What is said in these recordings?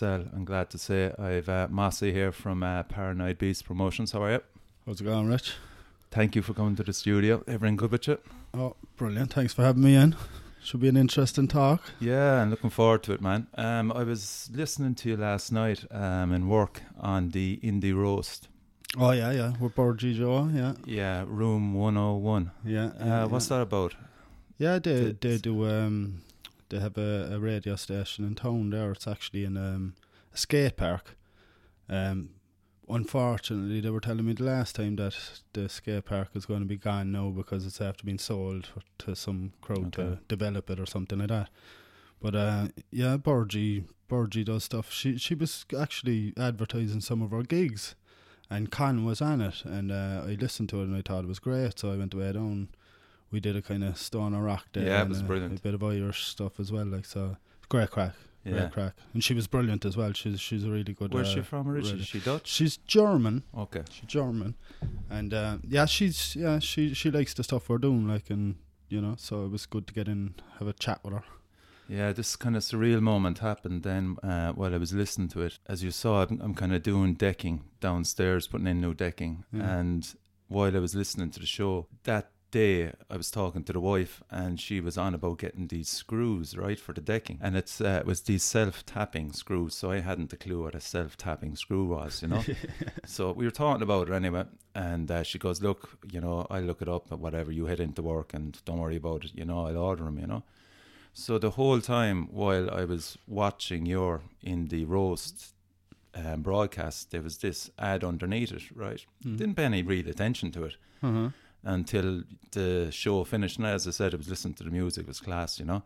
welcome to the Metal Cell. I'm glad to say I've uh, Mossy here from uh, Paranoid Beast Promotions. How are you? How's it going, Rich? Thank you for coming to the studio. Everything good with you? Oh, brilliant. Thanks for having me in. Should be an interesting talk. Yeah, I'm looking forward to it, man. Um, I was listening to you last night um, in work on the Indie Roast. Oh, yeah, yeah. We're Borgie Joe, yeah. Yeah, Room 101. Yeah. Uh, yeah what's yeah. that about? Yeah, they, they do, um, they have a, a radio station in town there. It's actually in um, a skate park. Um, unfortunately, they were telling me the last time that the skate park is going to be gone now because it's after being sold to some crowd to develop it or something like that. But uh, yeah, Borgie, Borgie does stuff. She she was actually advertising some of her gigs, and Con was on it, and uh, I listened to it and I thought it was great. So I went way down. We did a kind of stoner rock there. Yeah, it was a, brilliant. A bit of Irish stuff as well, like so. Great crack, Yeah. great crack, and she was brilliant as well. She's she's a really good. Where's uh, she from originally? really- she Dutch? She's German. Okay. She's German, and uh, yeah, she's yeah she she likes the stuff we're doing, like and you know, so it was good to get in have a chat with her. Yeah, this kind of surreal moment happened then uh, while I was listening to it. As you saw, I'm, I'm kind of doing decking downstairs, putting in new decking. Yeah. And while I was listening to the show, that day I was talking to the wife and she was on about getting these screws, right, for the decking. And it's uh, it was these self tapping screws. So I hadn't a clue what a self tapping screw was, you know? so we were talking about it anyway. And uh, she goes, Look, you know, I'll look it up and whatever. You head into work and don't worry about it, you know, I'll order them, you know? So the whole time while I was watching your indie roast um, broadcast, there was this ad underneath it, right? Mm. Didn't pay any real attention to it Uh-huh. Until the show finished. And as I said, I was listening to the music, it was class, you know.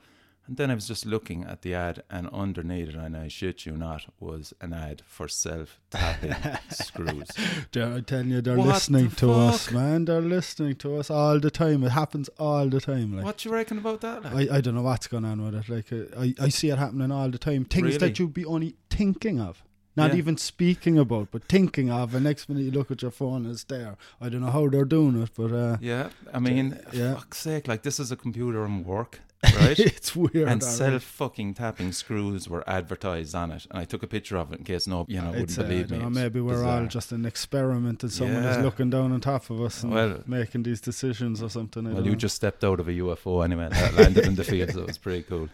And then I was just looking at the ad, and underneath it, and I shit you not, was an ad for self tapping screws. I'm telling you, they're What listening the to us, man. They're listening to us all the time. It happens all the time. Like what you reckon about that? Like? I, I don't know what's going on with it. Like I, I see it happening all the time. Things Really? that you'd be only thinking of. Not Yeah. even speaking about, but thinking of. And next minute you look at your phone, it's there. I don't know how they're doing it, but uh, yeah, I mean, Yeah. fuck's sake, like this is a computer and work, right? it's weird. and self fucking tapping screws were advertised on it, and I took a picture of it in case no, you know, wouldn't It's, uh, I believe me. know, maybe we're all just an experiment, and someone is looking down on top of us and Well- making these decisions or something. I Well, you know. just stepped out of a UFO anyway. That landed in the field, so it was pretty cool.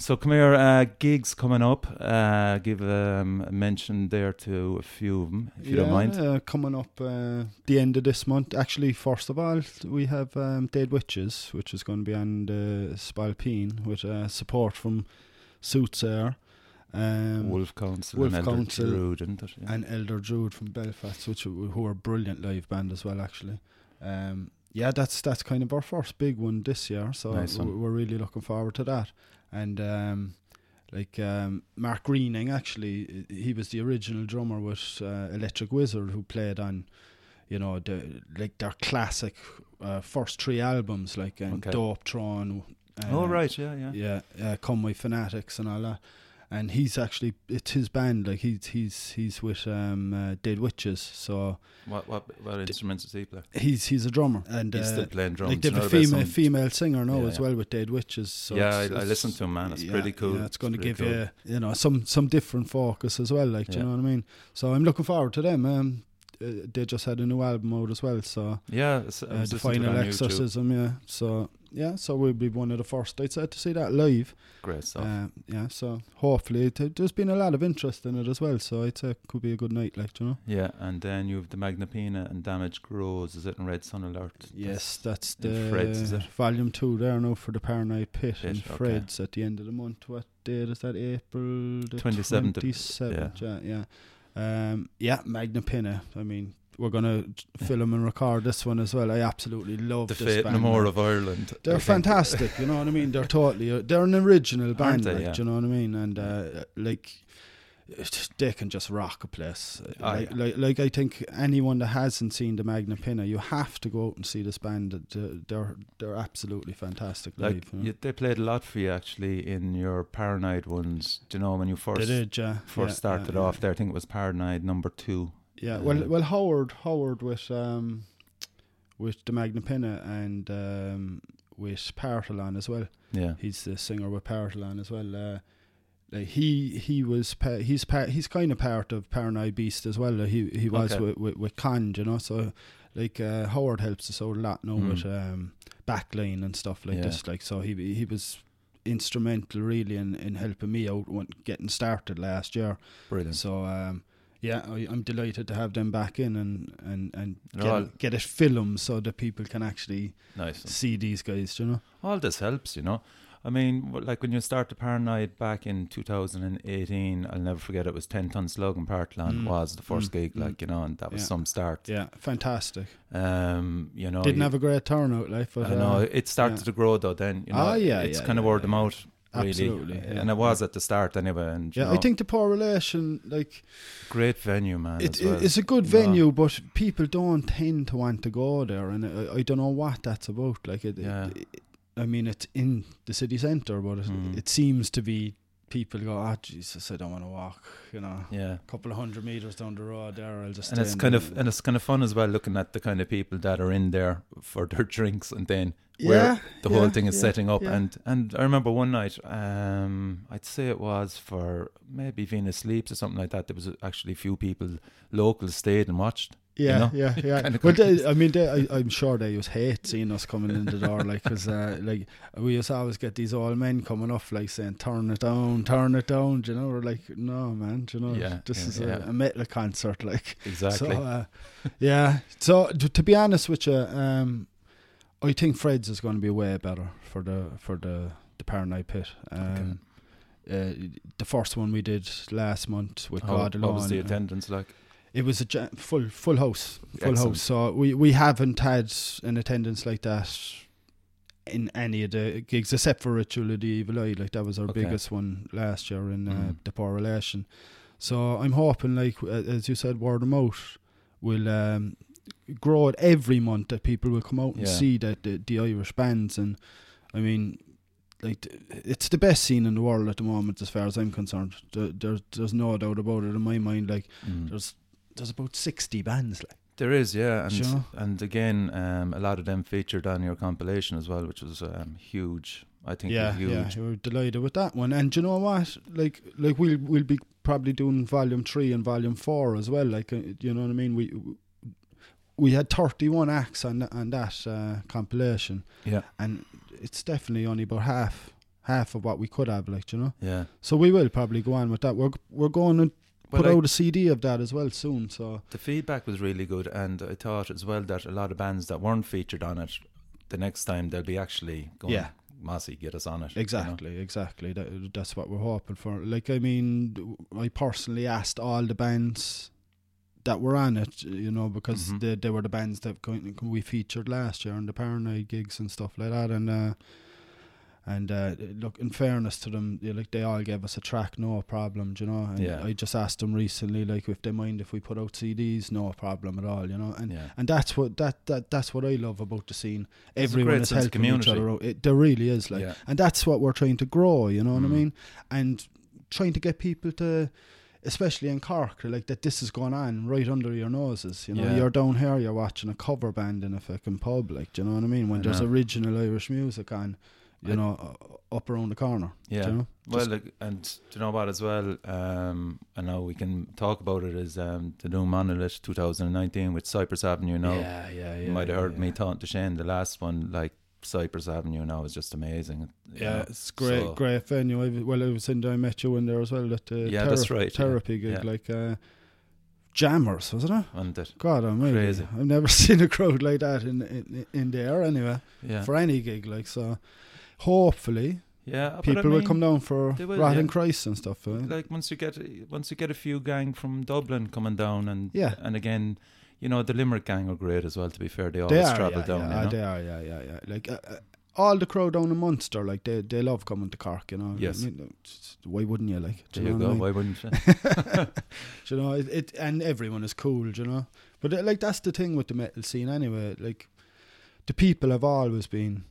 So come here, uh, gigs coming up. Uh, give um, a mention there to a few of them, if you don't mind. Uh, coming up uh, the end of this month. Actually, first of all, we have um, Dead Witches, which is going to be on the Spailpin with uh, support from Soothsayer um, Wolf Council Wolf and Elder Council Druid, it? Yeah. and Elder Druid from Belfast, which who are a brilliant live band as well. Actually, um, yeah, that's that's kind of our first big one this year. So Nice one. we're really looking forward to that. And um, like um, Mark Greening, actually, he was the original drummer with uh, Electric Wizard, who played on, you know, the like their classic uh, first three albums, like and Okay. Dopethrone. Uh, oh right, yeah, yeah. yeah, uh, Come My Fanatics and all that. And he's actually it's his band. Like he's he's he's with um, uh, Dead Witches, so What what what instruments does he play? he's he's a drummer and He's uh, still playing drums. like they've a female female singer now Yeah, as well with Dead Witches. So yeah, I, it's- I it's- listened to him, man. It's yeah, pretty cool. Yeah, it's going to give cool. you you know some some different focus as well. Like, do you know what I mean? So I'm looking forward to them. Um, uh, they just had a new album out as well. So Yeah, it's, uh, the listening to it final on YouTube. exorcism. Yeah. So yeah, so we'll be one of the first. I'd say to see that live. Great stuff. Uh, yeah, so hopefully it, there's been a lot of interest in it as well. So I'd say it could be a good night, like you know. yeah, and then you have the Magnapinna and Damage Grows. Is it in Red Sun Alert? Yes, that's the Fred's, is it? volume two there now for the Paranoid Pit, Pit, and okay. Fred's at the end of the month. What date is that? April the 27th of- 27th, yeah, yeah. Um, yeah, Magnapinna. I mean, we're gonna film and record this one as well. I absolutely love The this Fate band. No More of Ireland. They're I think. fantastic, you know what I mean. They're totally they're an original band, they? like Yeah. you know what I mean. And uh, like they can just rock a place. Oh, like, yeah. like like I think anyone that hasn't seen the Magnapinna, you have to go out and see this band. They're they're, absolutely fantastic Like live. You know? you, they played a lot for you actually in your Paranoid ones. Do you know when you first did, yeah. first yeah, started off there? I think it was Paranoid number two. Yeah, well, Uh, well, Howard, Howard with um, with the Magnapinna and um, with Partalon as well. Yeah, He's the singer with Partalon as well. Uh, like he he was pa- he's part he's kind of part of Paranoid Beast as well. Like he he was Okay. with, with with you know. So like uh, Howard helps us out a lot now Mm. with um, backline and stuff like Yeah. this. Like so he he was instrumental really in, in helping me out when getting started last year. Brilliant. So um, yeah, I, I'm delighted to have them back in and and and get, all- it, get it filmed so that people can actually Nice. see these guys. You know. All this helps, you know. I mean, like when you start the Paranoid back in 2018, I'll never forget it was 10 Ton Slug in Parkland Mm. was the first Mm. gig, Mm. like, you know, and that was Yeah. some start. Yeah, fantastic. Um, you know, Didn't you- have a great turnout, like, but I know uh, it started yeah. to grow though. Then you know, Ah, yeah, it's yeah, kind of word of mouth, really, Absolutely, yeah, and it was at the start anyway. And yeah, know, I think the poor relation, like great venue, man. it, as well. it's a good No. venue, but people don't tend to want to go there, and I, I don't know what that's about. Like, it, Yeah. it, I mean, it's in the city centre, but it, Mm. it seems to be people go, "Ah, Jesus, I don't want to walk," you know. yeah. A couple of hundred meters down the road there, I'll just. And stay it's in kind of and it's kind of fun as well looking at the kind of people that are in there for their drinks and then yeah, where the whole yeah, thing is yeah, setting up yeah. and and I remember one night um I'd say it was for maybe Venus Sleeps or something like that there was actually a few people local stayed and watched Yeah, know? yeah, yeah. Well, they. I mean, they, I, I'm sure they just hate seeing us coming in the door, like, because, uh, like, we to always get these old men coming up, like, saying, "Turn it down, turn it down." You know, we're like, "No, man, you know, Yeah, this yeah, is yeah. A, a metal concert, like." exactly So, uh, yeah. So, to, to be honest with you, um, I think Fred's is going to be way better for the for the the Paranoid Pit. Um, uh, the first one we did last month with how, God what was the attendance like it was a ja- full full house, full Excellent. house. So we we haven't had an attendance like that in any of the gigs except for Ritual of the Evil Eye. Like that was our Okay. biggest one last year in uh, Mm. the Poor Relation. So I'm hoping, like uh, as you said, word of mouth will um, grow it every month. That people will come out and Yeah. see that the, the Irish bands and I mean. Like it's the best scene in the world at the moment, as far as I'm concerned. There, there's there's no doubt about it in my mind. Like Mm. there's there's about sixty bands. Like There is, yeah, and Sure. and again, um, a lot of them featured on your compilation as well, which was um, huge. I think yeah, huge. yeah, we're delighted with that one. And you know what? Like like we'll we'll be probably doing volume three and volume four as well. Like uh, you know what I mean? We we had thirty one acts on that, on that uh, compilation, Yeah, and it's definitely only about half half of what we could have. Like you know, yeah. so we will probably go on with that. We're we're going to Well, put I- out a CD of that as well soon. So the feedback was really good, and I thought as well that a lot of bands that weren't featured on it, the next time they'll be actually going. Yeah. Mossy, get us on it. you know? Exactly, exactly. That, that's what we're hoping for. Like, I mean, I personally asked all the bands that were on it, you know, because Mhm. they, they were the bands that we featured last year on the Paranoid gigs and stuff like that. And uh, and uh, look, in fairness to them, you know, like they all gave us a track, no problem, you know. And Yeah. I just asked them recently, like, if they mind if we put out CDs, no problem at all, you know. And Yeah. and that's what that, that that's what I love about the scene. A Everyone is helping each other out. It, there really is, like, yeah. and that's what we're trying to grow. You know what I Mm. mean? And trying to get people to, especially in Cork, like that. This is going on right under your noses. You know, Yeah. you're down here, you're watching a cover band in a fucking pub. Like, do you know what I mean? When I there's know. original Irish music on, you I- know, uh, up around the corner. Yeah. You know? Well, Just- like, and do you know what as well? Um, I know we can talk about it as um, the new Monolith 2019 with Cypress Avenue now. yeah, yeah, yeah. you might have heard yeah. me talking to Shane. The last one, like Cypress Avenue now, is just amazing. Yeah, know. it's great, so- great venue. I, well, I was in there, I met you in there as well at the Yeah, that's right, yeah. therapy gig, Yeah. like uh, Jammers, wasn't it? And it, God almighty. Crazy. I've never seen a crowd like that in in, in there anyway. yeah, For any gig, like so hopefully yeah. people I will come down for will, Rotting yeah. Christ and stuff. Uh, Like once you get once you get a few gang from Dublin coming down, and Yeah. and again, you know the Limerick gang are great as well. To be fair, they they always are, travel yeah, down. yeah, you know? they are, yeah, yeah, yeah. Like uh, uh, all the crowd down in Munster, like they they love coming to Cork, you know. Yes. You know, why wouldn't you? Like, do There you know go. I mean? Why wouldn't you? You know it, it and everyone is cool you know but uh, like that's the thing with the metal scene anyway like the people have always been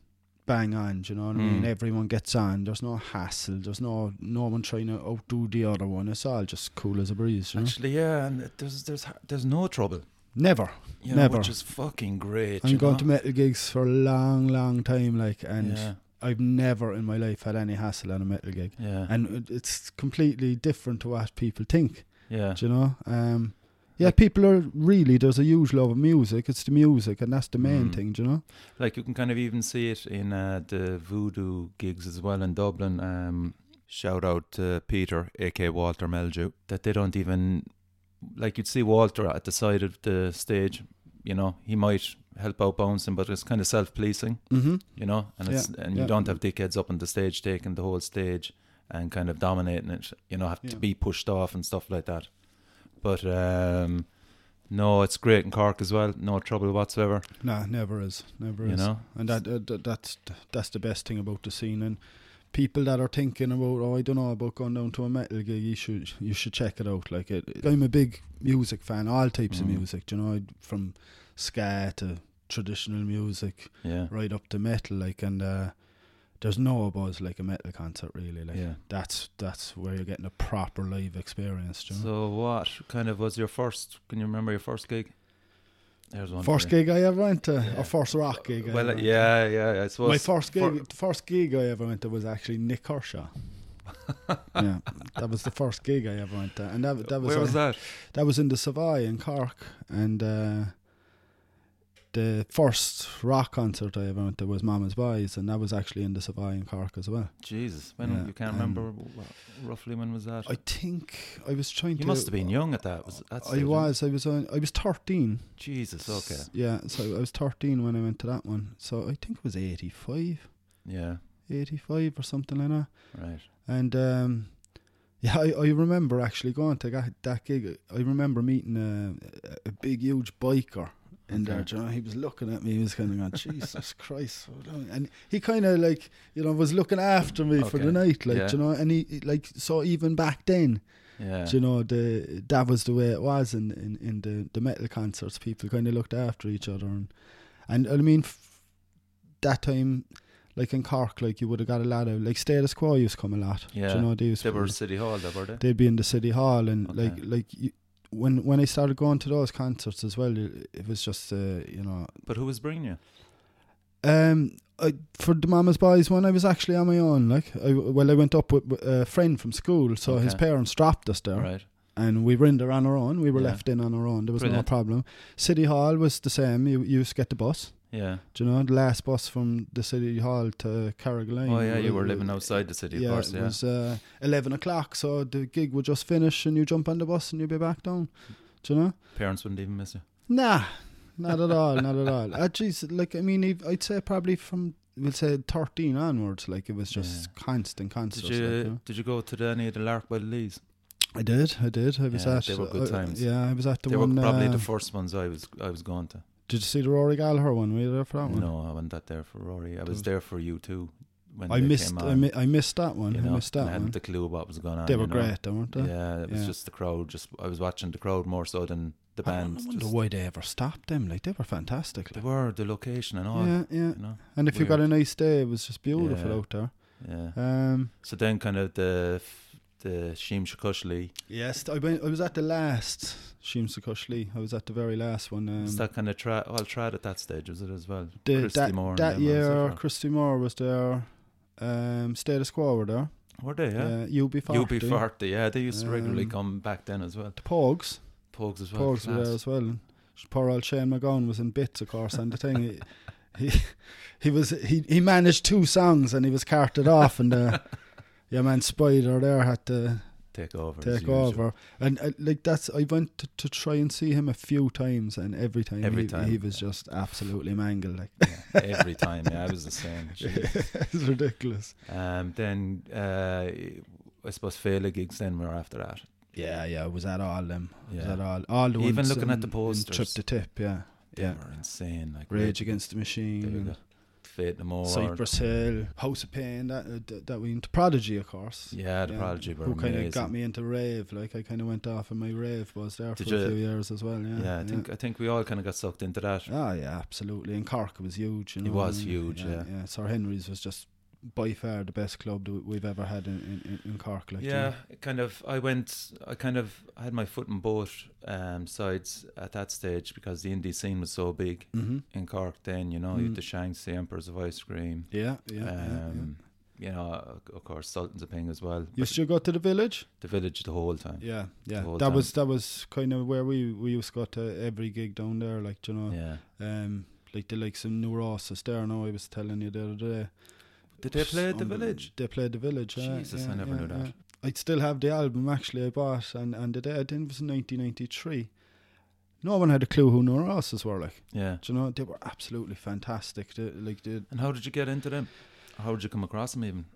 bang on you know what I mean Mm. everyone gets on there's no hassle there's no no one trying to outdo the other one it's all just cool as a breeze you know? Actually, yeah, and there's there's there's no trouble. Never You know, Never. which is fucking great. I'm going know? to metal gigs for a long long time like and yeah. I've never in my life had any hassle at a metal gig, Yeah. and it's completely different to what people think. yeah. Do you know? Um, yeah, people are really there's a huge love of music. It's the music, and that's the main Mm. thing. Do you know? Like you can kind of even see it in uh, the voodoo gigs as well in Dublin. Um, shout out to Peter, aka Walter Melju, that they don't even like you'd see Walter at the side of the stage. You know, he might help out bouncing, but it's kind of self-policing. Mm-hmm. You know, and it's and you yeah. don't have dickheads up on the stage taking the whole stage and kind of dominating it. You know, have to be pushed off and stuff like that. But um, no, it's great in Cork as well. No trouble whatsoever. Nah, never is, never You is. know, and that, uh, that that's that's the best thing about the scene. And people that are thinking about, oh, I don't know about going down to a metal gig, you should you should check it out. Like it, I'm a big music fan, all types Mm. of music. You know, from ska to traditional music, yeah, right up to metal. Like, and uh, there's no buzz like a metal concert, really. Like, yeah. that's that's where you're getting a proper live experience. You know? So what kind of was your first? Can you remember your first gig? First gig I ever went to, Yeah. or first rock gig. I Well, ever went to. yeah, yeah. I suppose My first gig, for- first gig I ever went to was actually Nik Kershaw. yeah, that was the first gig I ever went to, and that that was, Where was uh, that? that was in the Savoy in Cork, and uh, the first rock concert I ever went to was Mama's Boys, and that was actually in the Savoy in Cork as well. Jesus, when Yeah, you can't um, remember roughly when was that? I think I was trying to you to. must have been young at that. Was that I was. I was. On, I was thirteen. Jesus. Okay. Yeah, so I was thirteen when I went to that one. So I think it was 85, Yeah. 85 or something like that. Right. And um, yeah, I, I remember actually going to that, that gig. I remember meeting a, a big, huge biker in there. Okay. do You know, he was looking at me. He was kind of going, "Jesus Christ!" And he kind of like you know was looking after me for the night, like Yeah. you know. And he like so even back then, Yeah. you know, the that was the way it was in in, in the the metal concerts. People kind of looked after each other, and and I mean, f- that time. Like in Cork, like you would have got a lot of like status quo used to come a lot. Yeah. you know they used they to- were City Hall, they were they? they'd be in the city hall and Okay. like like you, when when I started going to those concerts as well, it, was just uh, you know But who was bringing you? um I, for the Mama's Boys one I was actually on my own like I, well I went up with a friend from school so his parents dropped us there Right. and we were in there on our own we were Yeah. left in on our own there was Brilliant. no problem City Hall was the same you, you used to get the bus Yeah. do you know the last bus from the City Hall to Carrigaline Oh yeah, you were living outside the city, of yeah, it was uh, 11 o'clock, so the gig would just finish and you jump on the bus and you'd be back down. Do you know? Parents wouldn't even miss you. Nah, not at all, not at all. Uh, like, I mean, if- I'd say probably from, we'll say 13 onwards, like, it was just constant, constant. Did you Did you go to the, any of the Lark by the Lees? I did, I did. I was Yeah, at. they were good uh, times. yeah, I was at the they one. were probably uh, the first ones I was I was going to. Did you see the Rory Gallagher one? Were you there for that one? No, I wasn't that there for Rory. I was there for you too. When I missed, I, mi- I missed that one. you I missed and I that hadn't one. the clue what was going on. They you were know. great, though, weren't they? Yeah, it was Yeah. just the crowd. Just I was watching the crowd more so than the band. I wonder why they ever stopped them. Like they were fantastic. they were the location and all. Yeah, yeah. You know. And if you got a nice day, it was just beautiful Yeah. out there. Yeah. Um, So then, kind of the f- the Siamsa Cois Laoi. yes, I went. I was at the last Siamsa Cois Laoi. I was at the very last one. Um, was that kind of tra- all trad at that stage? Was it as well? the, Christy that Moore that them, was it, year, Christy Moore was there. Um, Status Quo were there. Were they? Yeah. UB forty. UB forty. Yeah, they used to regularly Um, come back then as well. The Pogues. Pogues as well. Pogues were there as well. Poor old Shane MacGowan was in bits, of course. And the thing, he, he he was he he managed two songs and he was carted off, and uh, yeah, man, Spider there had to Take over. take over. And uh, like that's I went to, to try and see him a few times, and every time, Every he, time. he was just absolutely mangled. Like Yeah, every time. Yeah, I was the same. It's ridiculous. Um, then uh, I suppose Féile gigs. Then were after that. Yeah, yeah, was that all them. I was Yeah. all all the Even looking at the in- in posters. Trip to Tip, yeah, They yeah. were insane. Like Rage Against the Machine. We and go. Fate no. Cypress Hill, House of Pain, that uh, that, that we into Prodigy, of course. Yeah, the Yeah, Prodigy were who kind of got me into rave. Like I kind of went off in my rave was there Did for a few years as well. Yeah, Yeah, I think I think we all kind of got sucked into that. Ah, yeah, absolutely. In Cork, it was huge. You It was and, huge, yeah. yeah. Sir Henry's was just by far the best club that we've ever had in, in, in Cork. Like, yeah, kind of. I went. I kind of had my foot in both um, sides at that stage because the indie scene was so big Mhm. in Cork. Then you know, you had Mm. the Shanks, the Emperors of Ice Cream. Yeah, yeah, yeah, yeah. um, You know, of- course, Sultans of Ping as well. You still go to the village? the village the whole time. Yeah, yeah. That time. was that was kind of where we we used to go to every gig down there. Like you know, Yeah. um, like the likes of Neurosis there. Now I was telling you the other day. Did they play at the village? They played the village. yeah, Jesus, I never yeah, knew that. yeah. I'd still have the album actually. I bought and and the day I think it was in 1993. No one had a clue who Neurosis were like. Yeah. Do you know they were absolutely fantastic. They, like they, And how did you get into them? How did you come across them even?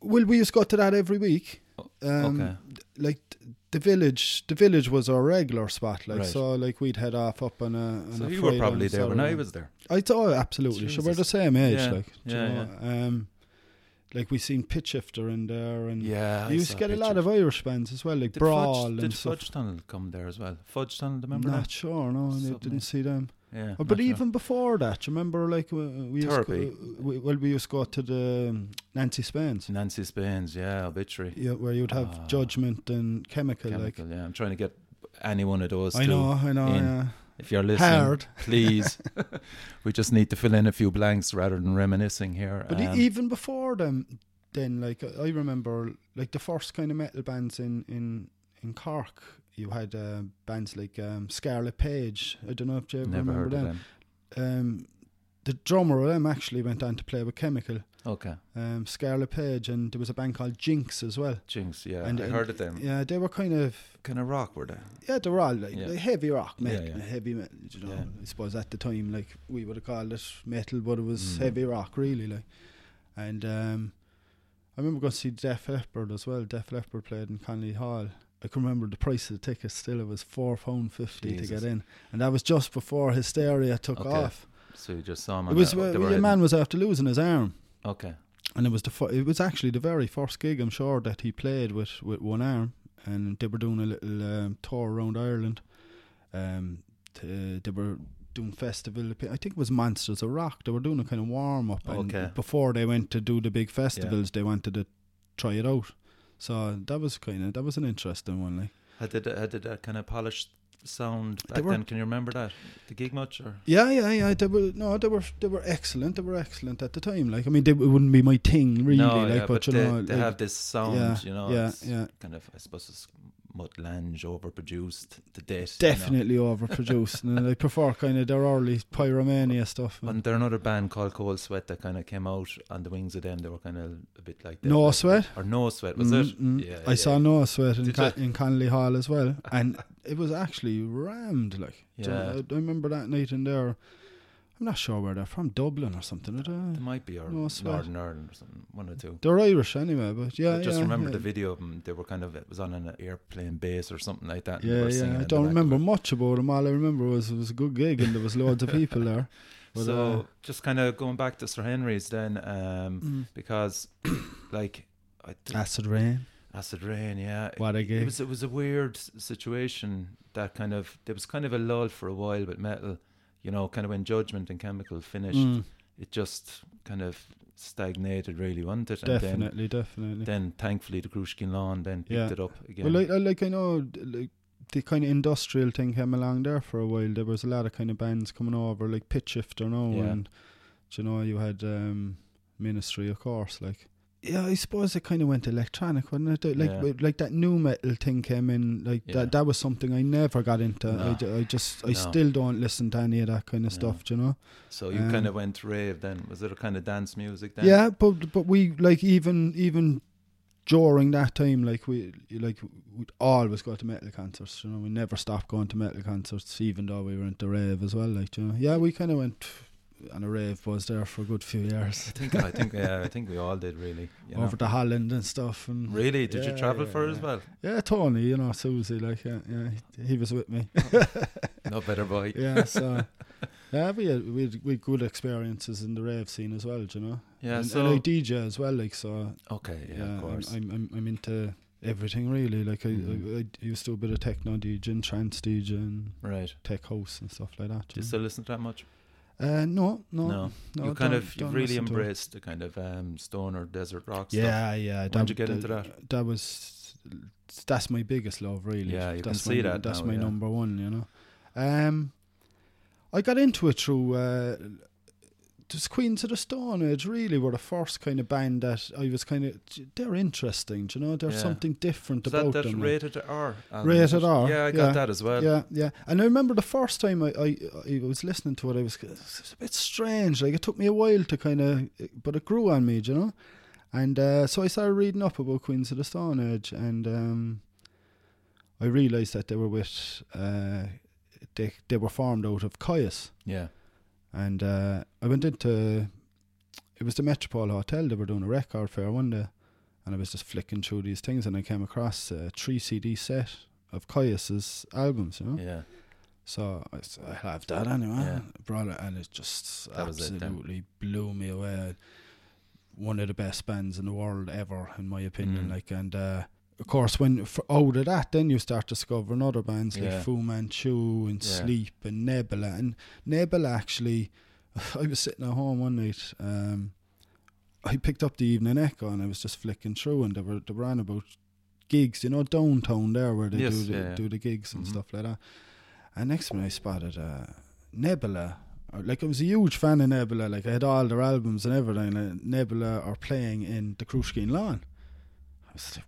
well, we used to go to that every week. Oh, Um, okay. like th- the village, the village was our regular spot. Like Right. so, like we'd head off up on a. On So a you were Friday probably and there when I Saturday. was there. I thought absolutely. So we're the same age. Yeah, Like, do you yeah, know, um, like we seen Pitch Shifter in there, and Yeah. You used to get a lot of Irish bands as well, like Did Brawl Fudge, and did stuff. Fudge Tunnel come there as well? Fudge Tunnel, remember Not that? sure, no, I Something. didn't see them. Yeah. Oh, but sure. even before that, you remember, like we, we used to we, well, we used to go to the um, Nancy Spain's, Nancy Spain's, yeah, obituary. yeah, where you'd have Ah. Judgment and Kemikill. Kemikill, yeah. I'm trying to get any one of those. Like, I know, I know, in. yeah. If you're listening, Hard. please. we just need to fill in a few blanks rather than reminiscing here. But Um, even before them, then like I I remember, like the first kind of metal bands in in in Cork. You had uh, bands like um, Scarlet Page. I don't know if you ever remember them. them. Um, the drummer of them actually went on to play with Kemikill. Okay. Um, Scarlet Page, and there was a band called Jinx as well. Jinx, yeah. And- I and- heard of them. Yeah, they were kind of Kind of rock were they? yeah, they were all like, Yeah. like heavy rock, metal, Yeah, yeah. heavy metal. You know. I suppose at the time, like we would have called it metal, but it was Mm. heavy rock, really. Like, and um, I remember going to see Def Leppard as well. Def Leppard played in Connolly Hall. I can remember the price of the ticket Still, it was four pound fifty to get in, and that was just before Hysteria took Okay. off. So you just saw them. It was uh, they your in- man was after losing his arm. Okay. And it was the fu- it was actually the very first gig I'm sure that he played with, with one arm, and they were doing a little um, tour around Ireland. Um, to, they were doing festival. I think it was Monsters of Rock. They were doing a kind of warm up, and Okay. before they went to do the big festivals, they wanted to try it out. So that was kind of that was an interesting one. Like, Had it, had it that kind of polished sound back were- then? Can you remember that? The gig much? Or? yeah, yeah, yeah. They were no, they were they were excellent. They were excellent at the time. Like, I mean, they, it wouldn't be my thing really. no, like, yeah, but, but, you they, know, they like, have this sound, yeah, you know. yeah, it's yeah. Kind of, I suppose it's Mutt Lange overproduced to death. you know. definitely overproduced, and they prefer kind of their early pyromania stuff. And there another band called Cold Sweat that kind of came out on the wings of them. They were kind of a bit like that. No like- Sweat? or No Sweat was Mm, it? mm. Yeah, I yeah. saw No Sweat in, Con- in Connolly Hall as well, and it was actually rammed. Like, Do you know, Yeah. I, I remember that night in there. I'm not sure where they're from, Dublin or something. They don't, might be or No. Northern Ireland or something. One or two. they're Irish anyway, but yeah, I just yeah, remember yeah. the video of them. They were kind of it was on an airplane base or something like that. and they Yeah, yeah. I don't remember much about them. All I remember was it was a good gig and there was loads of people there. But, so uh, just kind of going back to Sir Henry's then, um, mm. because like Acid Rain. Acid rain, yeah. What a it, gig. it was it was a weird situation that kind of there was kind of a lull for a while with metal, you know, kind of when Judgment and Kemikill finished, Mm, it just kind of stagnated really, wasn't it? And definitely, definitely. then, then thankfully the Crushkin Lawn then picked Yeah. it up again. Well, like, I like I know, like the kind of industrial thing came along there for a while. There was a lot of kind of bands coming over, like Pitch Shifter now, Yeah. and you know you had um, Ministry, of course. Like, yeah, I suppose it kind of went electronic, wasn't it? Like, Yeah. like that new metal thing came in. Like Yeah. that, that was something I never got into. I, No. ju- I just, I No. still don't listen to any of that kind of No. stuff. Do you know? so you um, kind of went rave then. Was it a kind of dance music then? Yeah, but but we like even even during that time, like we like we'd always go to metal concerts. You know, we never stopped going to metal concerts, even though we were into rave as well. Like you know, yeah, we kind of went on a rave was there for a good few years I think I think yeah, I think we all did really. You know? over to Holland and stuff. And Really? Did you travel yeah, for yeah. as well? yeah, Tony, you know, Susie, like yeah, yeah, he, he was with me. No better boy. yeah, so. Yeah, we had, we had, we had good experiences in the rave scene as well, do you know. Yeah. and, so and I DJ as well, like so. okay. Yeah. yeah, of I'm, course. I'm, I'm I'm into everything really. Like I, Mhm. I, I used to do a bit of techno DJ and trance DJ and right. tech house and stuff like that. Do you you still listen to that much? Uh, no, no, No. no. you kind of you really listen to it. embraced the kind of um, stoner desert rock stuff. Yeah, yeah. When'd you get into that? That was that's my biggest love, really. Yeah, you can that's see my, that That's now, my yeah. number one. You know, um, I got into it through. Uh, just Queens of the Stone Age really were the first kind of band that I was kind of they're interesting, you know. There's Yeah. something different Is about that, that them. rated R? Rated? R, Yeah, I got yeah. that as well. Yeah, yeah. And I remember the first time I, I, I was listening to it, I was, it was a bit strange. Like it took me a while to kind of, but it grew on me, you know. And uh, so I started reading up about Queens of the Stone Age, and um, I realised that they were with, uh, they they were formed out of Kyuss, Yeah. And uh, I went into, it was the Metropole Hotel. They were doing a record fair one day, and I was just flicking through these things, and I came across a three CD set of Kyuss's albums, you know. Yeah. So I I have that anyway. Yeah. Brought it, and it just That was it absolutely blew me away. One of the best bands in the world ever, in my opinion. Mm. Like, and uh, of course, when for, out of that, then you start discovering other bands like Yeah. Fu Manchu and Yeah. Sleep and Nebula. And Nebula actually, I was sitting at home one night. Um, I picked up the Evening Echo and I was just flicking through, and they were they were on about gigs, you know, downtown there where they Yes, do the, yeah, do the gigs and Mhm. stuff like that. And next minute I spotted uh, Nebula. Like I was a huge fan of Nebula. Like I had all their albums and everything. And Nebula are playing in the Crushkeen lawn. I was like?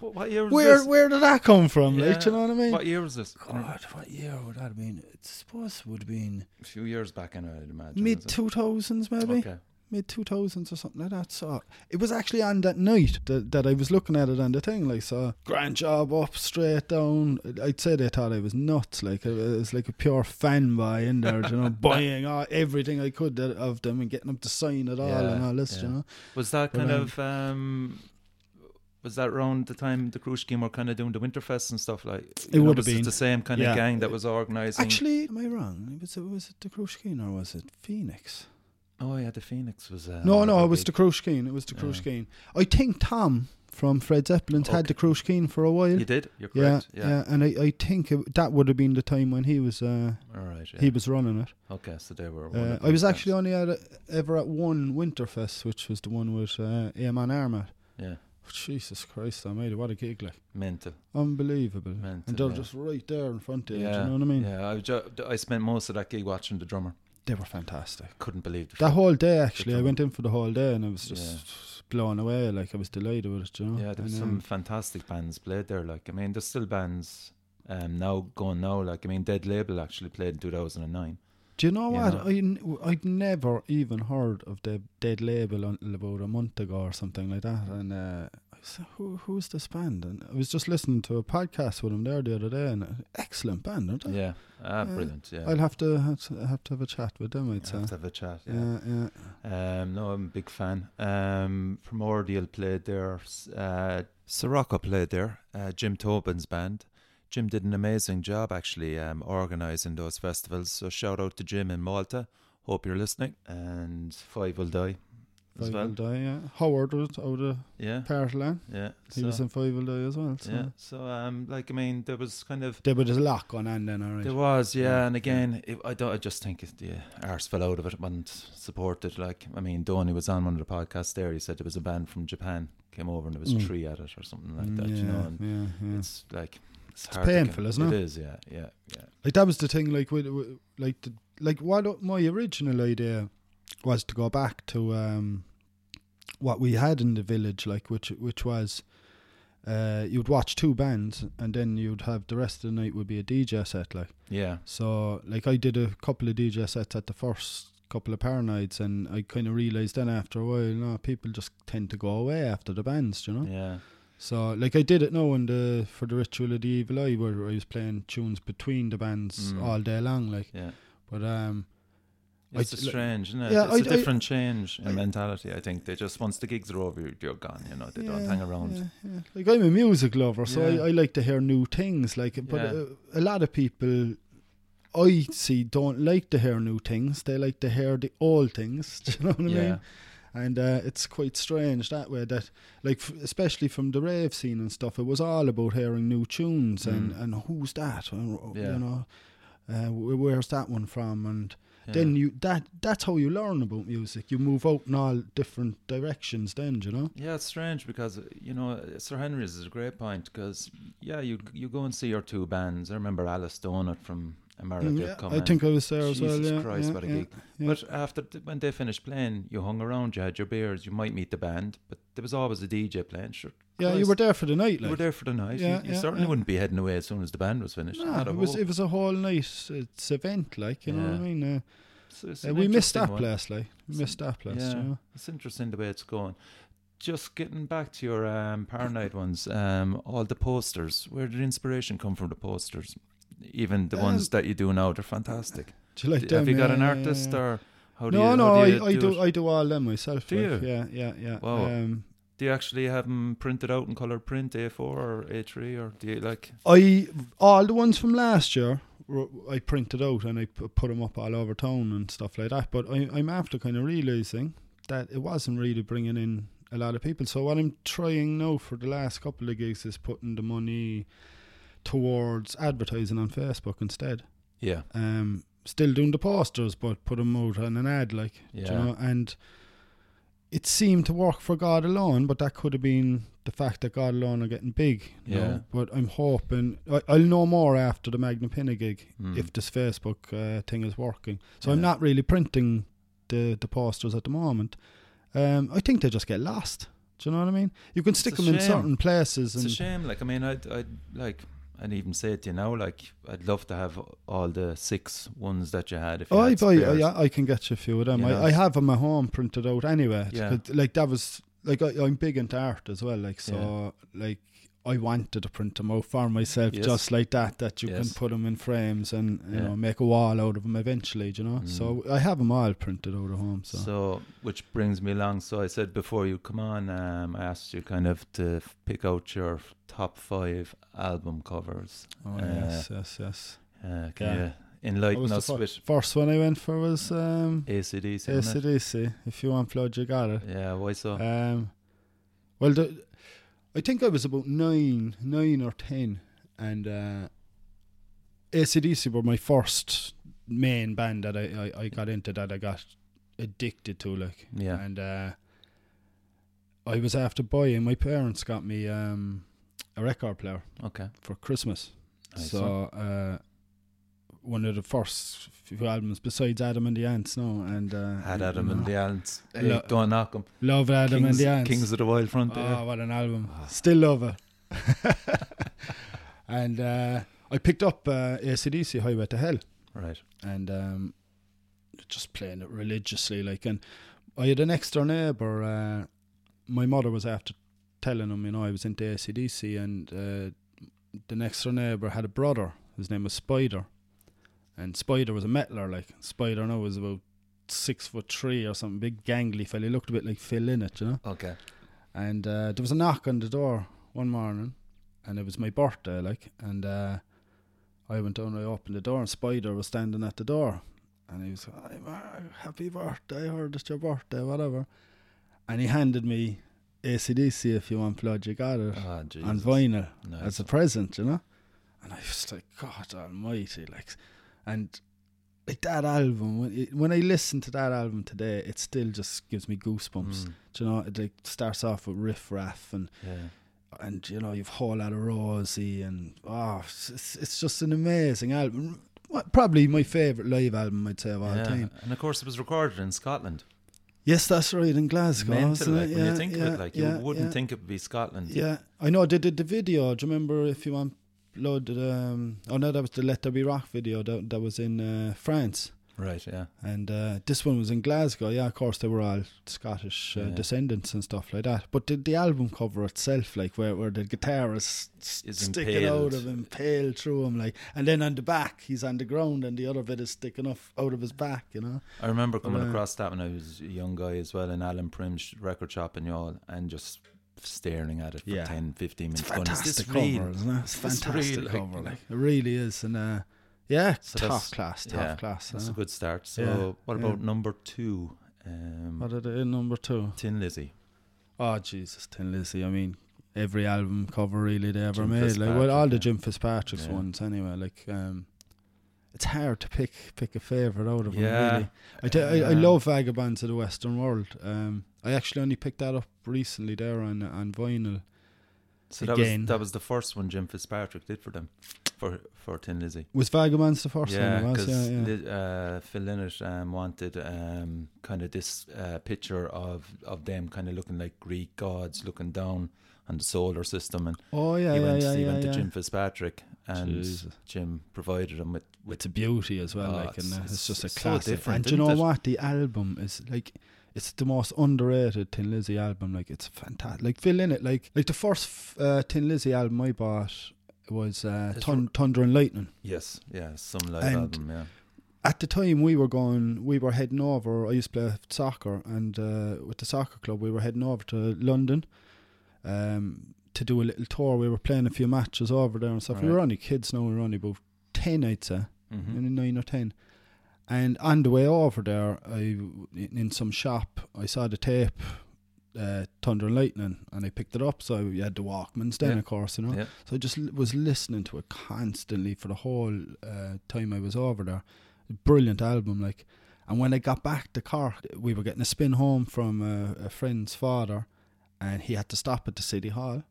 What, what year was Where this? where did that come from? Like, Yeah. do you know what I mean? What year was this? God, what year would that have been? It's supposed it would have been A few years back, in. I'd imagine. mid two thousands, maybe Okay. mid two thousands or something like that. So it was actually on that night that, that I was looking at it on the thing. Like, so grand job up, straight down. I'd say they thought I was nuts. Like it was like a pure fanboy in there, you know, buying all, everything I could of them and getting them to sign it all Yeah, and all this, yeah. you know. Was that But, kind um, of um, was that around the time the cruise scheme were kind of doing the Winterfest and stuff like? It know, would have been. the same kind Yeah. of gang that was organising. Actually, am I wrong? Was it was it the Crushkeen or was it Phoenix? oh yeah, the Phoenix was. Uh, no, no, it was big- the Crushkeen. It was the Yeah. Crushkeen. I think Tom from Fred Zeppelin's had Okay. the Crushkeen for a while. You did. You're Yeah, correct. yeah, Yeah. and I, I think it, that would have been the time when he was uh, All right. Yeah. he was running it. okay, so they were. Uh, I was actually only at a, ever at one Winterfest, which was the one with uh, Amon Amarth. Yeah. Jesus Christ, I made it. What a gig! Like Mental. unbelievable, Mental, and they're yeah. just right there in front of you. Yeah. Do you know what I mean? Yeah. I, ju- I spent most of that gig watching the drummer. They were fantastic. Couldn't believe the That whole day, actually, I went in for the whole day, and I was just blown away. Like I was delighted with it. You know? Yeah, there's And, some um, fantastic bands played there. Like, I mean, there's still bands um, now going now. Like, I mean, Dead Label actually played in 2009. Do you know you what? know. I I'd never even heard of the Dead Label until about a month ago or something like that. And uh, I said, Who, who's this band? And I was just listening to a podcast with them there the other day, and uh, excellent band, aren't they? Yeah, ah, Yeah. brilliant. Yeah, I'll have to have to have, to have a chat with them. I'd say. have to have a chat. Yeah. Yeah, yeah. Um, no, I'm a big fan. Um, Primordial played there. Uh, Sirocco played there. Uh, Jim Tobin's band. Jim did an amazing job actually um, organising those festivals. So shout out to Jim in Malta. Hope you're listening. And Five Will Die Five well. Will Die. Yeah. Howard was out of Yeah, Partland. yeah. He so, was in Five Will Die as well. So. yeah. So um, like I mean, there was kind of There was a lot going on then, alright. There was, yeah, Yeah, and again, it, I don't. I just think it, the arse fell out of it. wasn't supported. Like, I mean, Donny was on one of the podcasts there. He said there was a band from Japan came over and there was Mm. three at it or something like Mm, that. yeah, You know, and yeah, yeah. it's like it's, It's painful, get- isn't it? It is, yeah, yeah, yeah. Like that was the thing. Like with, with like the, like what my original idea was to go back to um what we had in the village, like which which was uh you'd watch two bands and then you'd have the rest of the night would be a DJ set, like Yeah, so. Like I did a couple of DJ sets at the first couple of paranoids, and I kind of realized then after a while, no, people just tend to go away after the bands, you know. yeah, So like I did it now in the for the ritual of the evil eye where I was playing tunes between the bands Mm. all day long like yeah. but um It's I- a strange, isn't it? Yeah, it's I- a I- different change in I- mentality. I think they just once the gigs are over, you're, you're gone. You know, they don't hang around. yeah, yeah. like I'm a music lover so Yeah. I, I like to hear new things like but Yeah. uh, a lot of people I see don't like to hear new things they like to hear the old things do you know what I mean and uh, it's quite strange that way that like f- especially from the rave scene and stuff it was all about hearing new tunes and Mm. and who's that Uh, Yeah. you know uh, where's that one from and then you that that's how you learn about music. You move out in all different directions. Then you know. Yeah, it's strange because you know Sir Henry's is a great point because yeah, you you go and see your two bands. I remember Alice Donut from America Mm, yeah, coming. I think I was there as well. Jesus Yeah, Christ, yeah, what a yeah, gig. yeah. But after th- when they finished playing, you hung around, you had your beers, you might meet the band, but there was always a DJ playing. Sure, yeah, you were there for the night. you were there for the night. Yeah, you you yeah, certainly yeah. wouldn't be heading away as soon as the band was finished. Nah, it was hope. it was a whole night it's event like you know what I mean. Uh, It's- it's uh, we missed interesting that one. place like we It's- missed that place. yeah. You know? It's interesting the way it's going. Just getting back to your um, Paranoid ones, um, all the posters. Where did inspiration come from? The posters, even the Um, ones that you do now, they're fantastic. Do you like Have them? you got an artist or how do no, you? no, how I, do I do it? I do all them myself. Do like, you? Yeah, yeah, yeah. Wow. Um, Do you actually have them printed out in color print A4 or A3 or do you like? I all the ones from last year I printed out and I put them up all over town and stuff like that. But I, I'm after kind of realizing that it wasn't really bringing in a lot of people. So what I'm trying now for the last couple of gigs is putting the money towards advertising on Facebook instead. Yeah, Um, still doing the posters, but put them out on an ad, like yeah, you know. And it seemed to work for God alone, but that could have been the fact that God alone are getting big. You Yeah. Know? But I'm hoping I, I'll know more after the Magnapinna gig Mm. if this Facebook uh, thing is working. So I'm not really printing the the posters at the moment. Um, I think they just get lost. Do you know what I mean? You can It's stick them in certain places, It's a shame. Like I mean, I'd, I'd like. I'd even say it to you now. Like I'd love to have all the six ones that you had. If you Oh, I had spares. Yeah, I can get you a few of them. You know? I, I have them at home printed out anyway. Yeah. Like that was like I, I'm big into art as well. Like so, like I wanted to print them out for myself, Yes. just like that. That you can put them in frames and you Yeah. know make a wall out of them eventually. You know. Mm. So I have them all printed out at home. So, So, which brings me along. So, I said before you come on, um, I asked you kind of to f- pick out your top five album covers. oh, uh, yes, yes, yes. Uh, can Yeah. you enlighten us fir- with First one I went for was um, ACDC? ACDC. If you want blood, you got it. Yeah, why so? Um, well, the, I think I was about nine, nine or ten, and uh, ACDC were my first main band that I, I, I got into that I got addicted to, like, yeah. and uh, I was after buying. My parents got me um, a record player Okay. for Christmas, Nice so uh, one of the first few albums besides Adam and the Ants, no, and uh, Had you Adam know, and the Ants. Lo- don't knock 'em. love Adam Kings, and the Ants. Kings of the Wild Front. Oh, what an album! Ah. Still love it. and uh, I picked up uh, ACDC Highway to Hell, Right. and um, just playing it religiously. Like, and I had an extra neighbour. Uh, my mother was after telling him, you know, I was into ACDC, and uh, the next door neighbour had a brother. His name was Spider, and Spider was a metaler. Like Spider now was about six foot three or something, big gangly fella. He looked a bit like Phil Lynott, you know. Okay. And uh, there was a knock on the door one morning, and it was my birthday, like. And uh, I went down, I opened the door, and Spider was standing at the door. And he was, "Hi, Mark, happy birthday, I heard it's your birthday, whatever. And he handed me ACDC, if you want, blood, you got it, Ah, on vinyl Nice. as a present, you know? And I was like, God almighty, like. And like that album, when, it, when I listen to that album today, it still just gives me goosebumps. Mm, Do you know, it like starts off with riff raff and yeah. and you know you've a whole lot of Rosie and oh, it's- it's, just an amazing album. Probably my favorite live album I'd say of all yeah. time. And of course, it was recorded in Scotland. Yes, that's right in Glasgow. Mental, like, it? when you think yeah, of it, like yeah, you wouldn't yeah. think it would be Scotland. Yeah, I know they did the video. Do you remember if you want blood? Um, oh no, that was the Let There Be Rock video that that was in uh, France. Right. Yeah. And uh, this one was in Glasgow. Yeah, of course they were all Scottish uh, Yeah. descendants and stuff like that. But the, the album cover itself, like where, where the guitar is, sticking out of him, impaled through him, like, and then on the back he's on the ground and the other bit is sticking off out of his back. You know. I remember coming uh, across that when I was a young guy as well in Alan Prim's record shop in Youghal and just staring at it for Yeah. 10, 15 It's minutes. a going, is this fantastic real? cover, isn't it? It's fantastic real? Cover, know? like it really is, and uh, yeah, So top class, top yeah, class. That's a good start. So, what about number two? Um, What they in number two? Thin Lizzy. Oh Jesus, Thin Lizzy. I mean, every album cover really they ever Jim made. Like well, all the Jim Fitzpatrick's ones anyway. Like um, it's hard to pick pick a favorite out of them. Yeah. Really, I, t- I, I love Vagabonds of the Western World. Um, I actually only picked that up recently there on on vinyl. So that Again. was that was the first one Jim Fitzpatrick did for them, for for Thin Lizzy. Was Vagabonds the first yeah, one? Was? because Yeah, yeah. uh, Phil Lynott um, wanted um, kind of this uh, picture of of them kind of looking like Greek gods looking down on the solar system, and Oh yeah, he yeah, went yeah, he yeah, went yeah. to Jim Fitzpatrick, and Jesus. Jim provided him with with It's a beauty as well, Oh, like, and it's- uh, it's, it's- just a so classic. different, and do you know it? what? The album is like, it's the most underrated Thin Lizzy album. Like, it's fantastic. Like, Phil in it, like, like the first f- uh, Thin Lizzy album I bought was uh, It's Thun- Thunder and Lightning. yes, yeah, some live And- album, yeah. At the time, we were going, we were heading over. I used to play soccer, and uh, with the soccer club, we were heading over to London. Um, to do a little tour, we were playing a few matches over there and stuff. We were only kids now. We were only about ten, I'd say. Mhm. nine or ten. And on the way over there, I in in some shop, I saw the tape, uh, Thunder and Lightning, and I picked it up. So you had the Walkmans then, Yeah. of course, you know. Yeah. So I just l- was listening to it constantly for the whole uh, time I was over there. Brilliant album, like. And when I got back to Cork, we were getting a spin home from a, a friend's father, and he had to stop at the city hall,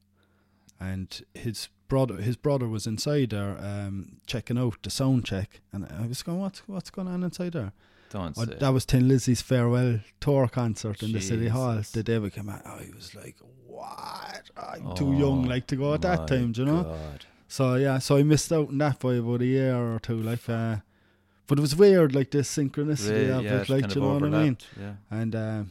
and his brother his brother was inside there um, checking out the sound check, and I was going, what's what's going on inside there? Don't Oh, say. that was Thin Lizzy's farewell tour concert in the city hall. The day we came out, I was like, what? I'm Oh, too young like to go at that time, do you know? God. So yeah, so I missed out on that by about a year or two, like. Uh, but it was weird, like this synchronicity Really, of yeah, it, like, do you know what I mean? Yeah. And so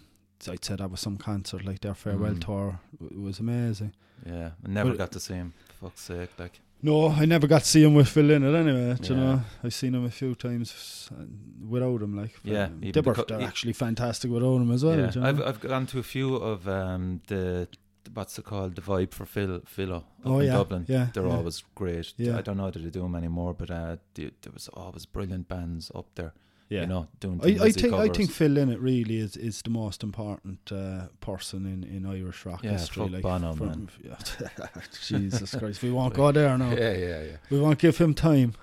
I'd say that was some concert, like their farewell Mm. tour w- was amazing. Yeah, I never But- got to see him. For fuck's sake, like. No, I never got to see him with Phil in it anyway. do You know, I've seen him a few times uh, without him. Like, Yeah, um, they were e- actually fantastic without him as well. yeah, you know? I've I've gone to a few of um the what's it called the vibe for Phil Philo up oh in yeah, Dublin. yeah, They're yeah. always great. Yeah. I don't know that they do them anymore, but uh, the, there was always brilliant bands up there. Yeah. You know, doing. I, I think I think Phil Lynott really is, is the most important uh, person in, in Irish rock Yeah, history. fuck like Bono, from- man. yeah, Jesus Christ, we won't go there now. Yeah, yeah, yeah. We won't give him time.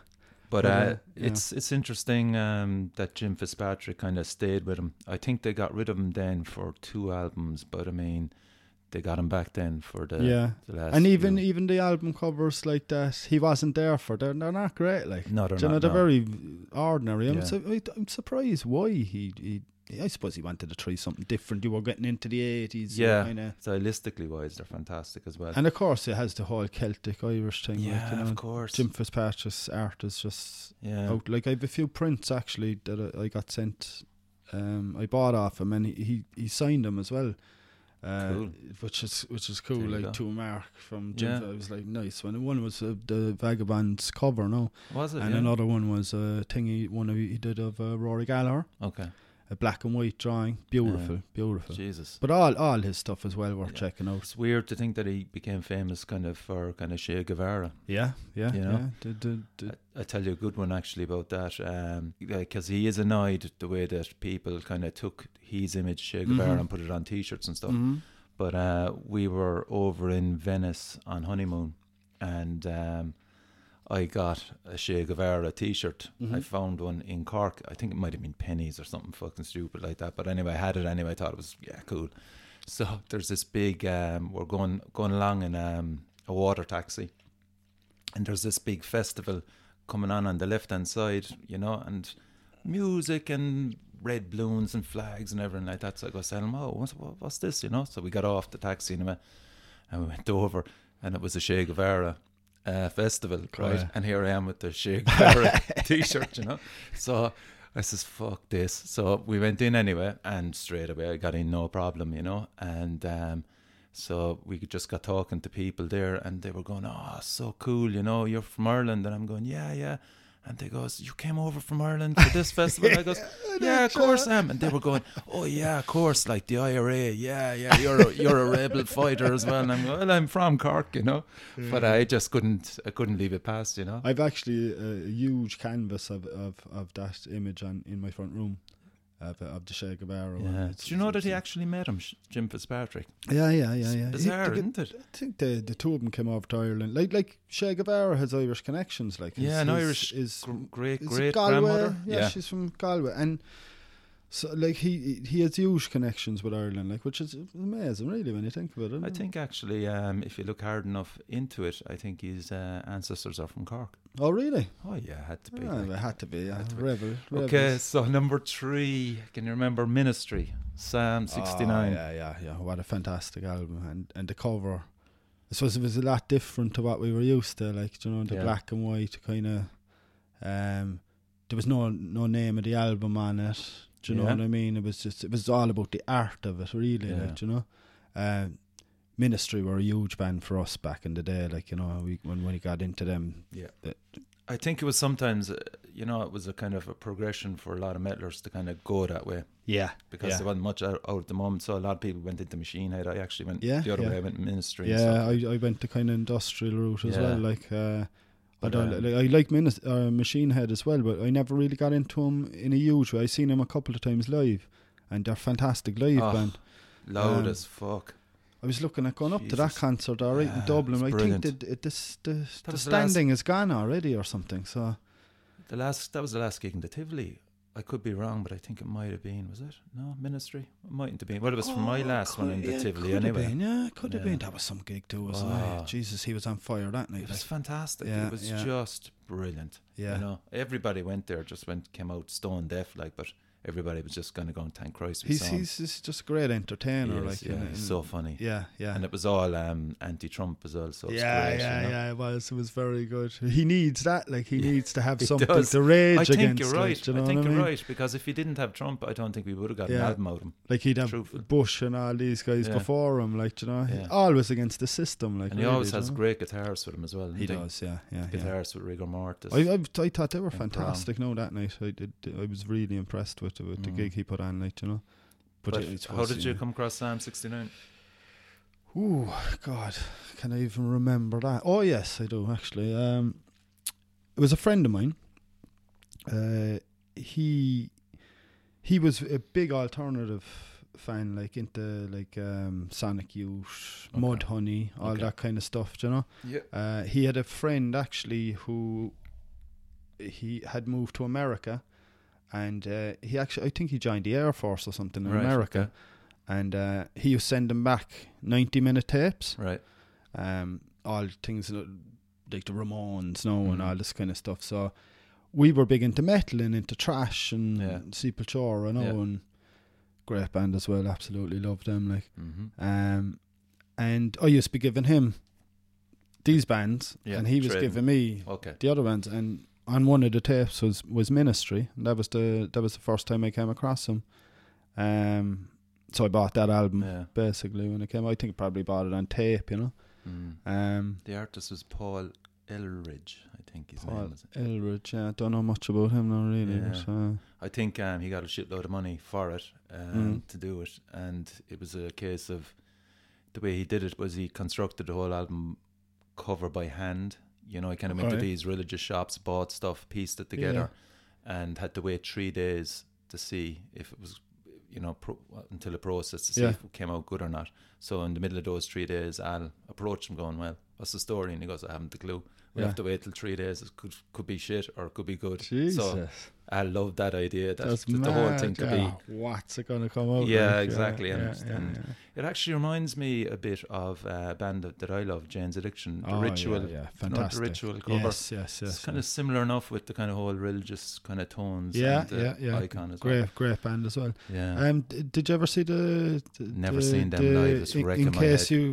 But But, uh, uh, yeah. it's it's interesting um, that Jim Fitzpatrick kind of stayed with him. I think they got rid of him then for two albums, but I mean, they got him back then for the, yeah, the last. and even few. even the album covers like that, he wasn't there for. They're, they're not great. Like, no, they're know, not. they're no. very ordinary. I'm, Yeah. su- I'm surprised why he, he. I suppose he wanted to try something different. You were getting into the eighties, Yeah. Kind of, stylistically wise, they're fantastic as well. and of course, it has the whole Celtic Irish thing. yeah, like, you know, of course. Jim Fitzpatrick's art is just yeah, out. Like I have a few prints actually that I I got sent. Um, I bought off him, and he he, he signed them as well. Uh, Cool. Which is which is cool, There like to mark from Jim. Yeah. I was like nice. When one was uh, the Vagabond's cover, no, was it? and yeah? another one was a thing he one he did of uh, Rory Gallagher, Okay, a black and white drawing, beautiful, beautiful. Jesus. But all all his stuff as well worth Yeah. checking out. It's weird to think that he became famous kind of for kind of Che Guevara. Yeah, yeah, You know? yeah. Did, did, did, I, I tell you a good one actually about that, because he is annoyed the way that people kind of took his image Che Guevara Mhm. and put it on T-shirts and stuff. Mhm. But uh, we were over in Venice on honeymoon, and um, I got a Che Guevara T-shirt. I Mhm. found one in Cork. I think it might have been pennies or something fucking stupid like that. But anyway, I had it anyway. I thought it was yeah cool. So there's this big. Um, we're going going along in um, a water taxi, and there's this big festival coming on on the left hand side, you know, and music and red balloons and flags and everything like that. So I go, tell him, oh, what's, what's this, you know? So we got off the taxi and, we- and we went over, and it was a Che Guevara uh, festival, right? yeah. And here I am with the Guevara t-shirt, you know? So I says, fuck this. So we went in anyway, and straight away I got in no problem, you know? And um, so we just got talking to people there, and they were going, oh, so cool, you know, you're from Ireland. And I'm going, yeah, yeah. And they goes, you came over from Ireland for this festival? I goes, yeah, of course I am. And they were going, oh yeah, of course, like the IRA, yeah, yeah, you're a, you're a rebel fighter as well. And I'm well, I'm from Cork, you know, but I just couldn't, I couldn't leave it past, you know. I've actually uh, a huge canvas of, of, of that image on in my front room. Of, of the Che Guevara. Yeah. It's- Do you know that he actually met him, Jim Fitzpatrick? Yeah, yeah, yeah, yeah. It's He- bizarre, the- isn't it? I think the the two of them came over to Ireland. Like like Che Guevara has Irish connections. Like Yeah, his- an his- Irish is Gr- great great Galway. grandmother. Yeah, she's from Galway, and so like he he has huge connections with Ireland, like which is amazing, really, when you think about it. I think actually, um, if you look hard enough into it, I think his uh, ancestors are from Cork. Oh, really? Oh yeah, had to be. Ah, like- it had to be. Yeah. Had to be. Rebel. Okay, so number three, can you remember Ministry? Psalm 69. Oh, yeah, yeah, yeah. What a fantastic album, and and the cover. I suppose it was a lot different to what we were used to, like you know, the Yeah. black and white kind of. Um, there was no no name of the album on it. Do you know Yeah. what I mean? It was just it was all about the art of it, really. Yeah. Like do you know, um, Ministry were a huge band for us back in the day. Like you know, we when when we got into them, Yeah. I think it was sometimes, uh, you know, it was a kind of a progression for a lot of metalers to kind of go that way yeah, because yeah. there wasn't much out, out at the moment. So a lot of people went into Machine Head. I actually went Yeah, the other yeah. way. I went Ministry. Yeah. I, I went the kind of industrial route as well. Like, uh, But, don't um, I like Minis- uh, Machine Head as well, but I never really got into them in a huge way. I've seen them a couple of times live, and they're fantastic live Oh, band. loud um, as fuck. I was looking at going up to that concert, all right, Yeah, in Dublin. I brilliant. think the, the, the, the, the was the last- standing is gone already or something. So The last that was the last gig in the Tivoli. I could be wrong, but I think it might have been. Was it? No, Ministry. It mightn't have been. Well, it was from my Oh, last one in could- the yeah, Tivoli could anyway. Have been, yeah, could have been. That was some gig too, wasn't Oh. it? Ah. Jesus, he was on fire that night. It was fantastic. Yeah, it was yeah. just brilliant. Yeah. You know, everybody went there, just went, came out stone deaf, like, but everybody was just going to go and thank Christ. He's, he's he's just a great entertainer. Is, like, yeah, he's so funny. yeah, yeah. And it was all um, anti-Trump as well, so yeah, great. yeah, you know? yeah. It was. It was very good. He needs that. Like he Yeah, needs to have something does. to rage I think against. you're right. do you know I think I you're mean? right because if he didn't have Trump, I don't think we would have got an album out of him. Like he'd have Truthful. Bush and all these guys Yeah. before him. Like you know, Yeah. always against the system. Like and he really, always has know? great guitarists with him as well. He does. Yeah, yeah. yeah. With rigor mortis. I, I I thought they were fantastic. No, that night I did. I was really impressed with with the Mm. gig he put on. Like you know, but it- it how did you come across Psalm 69? Ooh, God, can I even remember that? Oh yes, I do actually. Um, it was a friend of mine. Uh, he he was a big alternative fan, like into like um, Sonic Youth, Okay. Mudhoney, all Okay. that kind of stuff. You know, Yeah. uh, he had a friend actually who he had moved to America, and uh, he actually I think he joined the Air Force or something in Right, America okay. and uh, he was sending back 90 minute tapes Right. um, all things like the Ramones no and Mhm. all this kind of stuff so we were big into metal and into trash and Yeah. Sepultura know Yeah. and great band as well absolutely loved them like Mm-hmm. um, and I used to be giving him these bands Yeah, and he was trading. giving me Okay. the other bands and on one of the tapes was was Ministry and that was the that was the first time I came across him um so I bought that album Yeah. basically when it came out. I think I probably bought it on tape you know Mm. um The artist was Paul Elledge, I think his Paul name was. Elledge yeah I don't know much about him now really Yeah. but, uh, I think um, he got a shitload of money for it um, Mm. to do it, and it was a case of the way he did it was he constructed the whole album cover by hand. You know, he kind of went to these religious shops, bought stuff, pieced it together, and had to wait three days to see if it was, you know, pro- until the process to see Yeah. if it came out good or not. So in the middle of those three days, I'll approach him, going, "Well, what's the story?" And he goes, "I haven't a clue. We Yeah. have to wait till three days. It could could be shit or it could be good." Jesus So I love that idea. That, that's that the whole thing could yeah. what's it gonna come out Yeah, like? exactly, and- yeah, and yeah. It actually reminds me a bit of a band that, that I love, Jane's Addiction, the Oh, Ritual. yeah, yeah. fantastic the Ritual cover. yes yes yes it's kind of similar enough with the kind of whole religious kind of tones. Yeah, and the yeah, yeah. Icon as great well. great band as well Yeah. Um, d- did you ever see the? the Never the- seen them the- live, it's In, in case you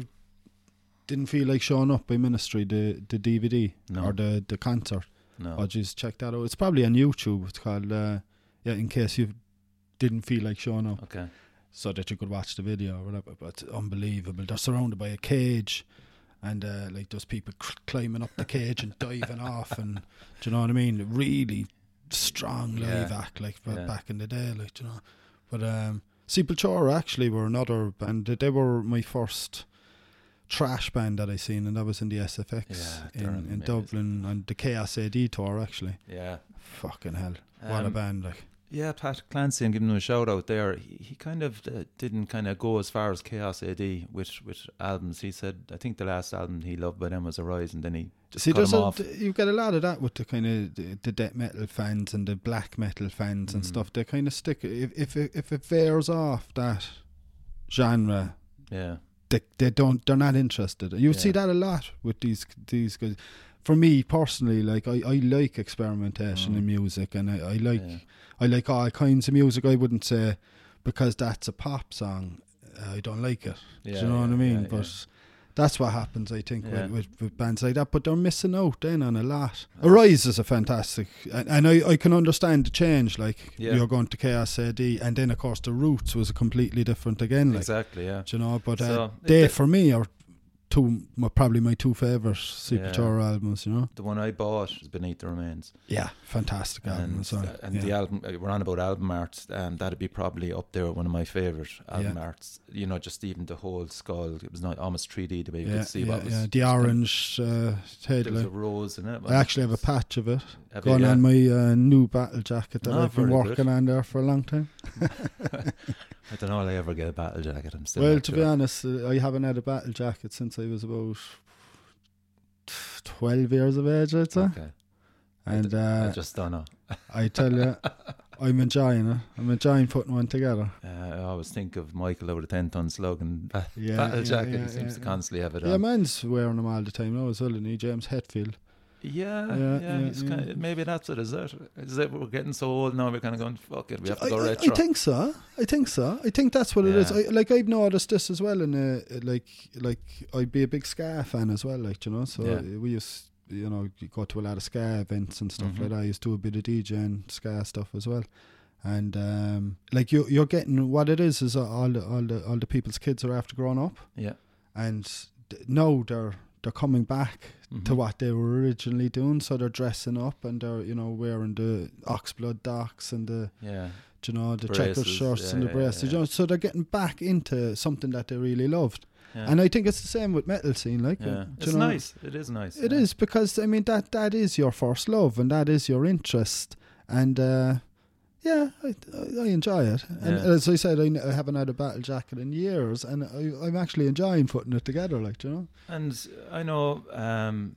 didn't feel like showing up by Ministry, the the DVD No. or the the concert. no. Oh, just check that out. It's probably on YouTube. It's called uh, yeah. In case you didn't feel like showing up, okay. so that you could watch the video or whatever. But it's unbelievable. They're surrounded by a cage. And uh, like those people c- climbing up the cage and diving off, and do you know what I mean? Really strong live Yeah. act like Yeah. back in the day, like you know. But um, Sepultura actually were another band. They were my first trash band that I seen, and that was in the SFX Yeah, in, in. Dublin on the Chaos AD tour. Actually, Yeah. fucking hell, what a Um, band! Like, Yeah, Pat Clancy, and giving him a shout out there. He, he kind of uh, didn't kind of go as far as Chaos AD with with albums. He said, I think the last album he loved by them was Arise, and then he just See, cut there's him a, off. you get a lot of that with the kind of the, the death metal fans and the black metal fans and Mm. stuff. They kind of stick if if it, if it veers off that genre, Yeah, they they don't they're not interested. You see that a lot with these these guys. For me personally, like I, I like experimentation Mm. in music, and I, I like yeah. I like all kinds of music. I wouldn't say because that's a pop song, I don't like it. Do you know what I mean? yeah, but that's what happens, I think, Yeah. with, with, bands like that. But they're missing out then on a lot. Arise is a fantastic, and, and I, I can understand the change. Like Yeah. you're going to Chaos AD, and then of course the Roots was completely different again. Like exactly. Yeah. do you know, but uh, So, they it- for me are two, my, probably my two favorite Secret Yeah. albums. You know, The one I bought is Beneath the Remains, yeah, fantastic album. and well. and yeah. the album uh, we're on about album arts, and that'd be probably up there one of my favorite album Yeah. arts. You know, just even the whole skull. It was not almost 3D the way you could see what was yeah. the orange uh, There was a rose in it. I actually have a patch of it Have going on my uh, new battle jacket that Ah, I've been very good. working on there for a long time. I don't know. Will I ever get a battle jacket? I'm still. well, to sure. be honest, uh, I haven't had a battle jacket since I was about twelve years of age, I'd say. Okay. And I uh, just don't know. I tell you, I'm enjoying it. I'm enjoying putting one together. Uh, I always think of Michael over the 10 ton slogan Yeah, battle yeah, jacket. yeah, he seems to constantly have it Yeah, on. man's wearing them all the time now as well, and he James Hetfield. Yeah, Yeah, yeah, yeah, yeah. Kind of, maybe that's it. Is it? Is it? We're getting so old now. We're kind of going. Fuck it. We have to go I- retro. I think so. I think so. I think that's what it is. I, like I've noticed this as well, and uh, like like I'd be a big ska fan as well. Like you know, so we used you know you go to a lot of ska events and stuff Mhm. like that. I used to do a bit of DJing ska stuff as well. And um, like you, you're getting what it is is all the all the all the people's kids are after growing up, yeah. and now they're they're coming back to Mhm. what they were originally doing. So they're dressing up and they're you know wearing the oxblood docks and the Yeah. you know the checkered shirts yeah, and the yeah, braces. yeah. You know, so they're getting back into something that they really loved. And I think it's the same with metal scene. Like, yeah. It's know, nice. It is nice. It is because I mean that that is your first love and that is your interest. And uh, yeah, I, I enjoy it. And Yeah. as I said, I, haven't had a battle jacket in years, and I, I'm actually enjoying putting it together. Like, do you know. And I know, um,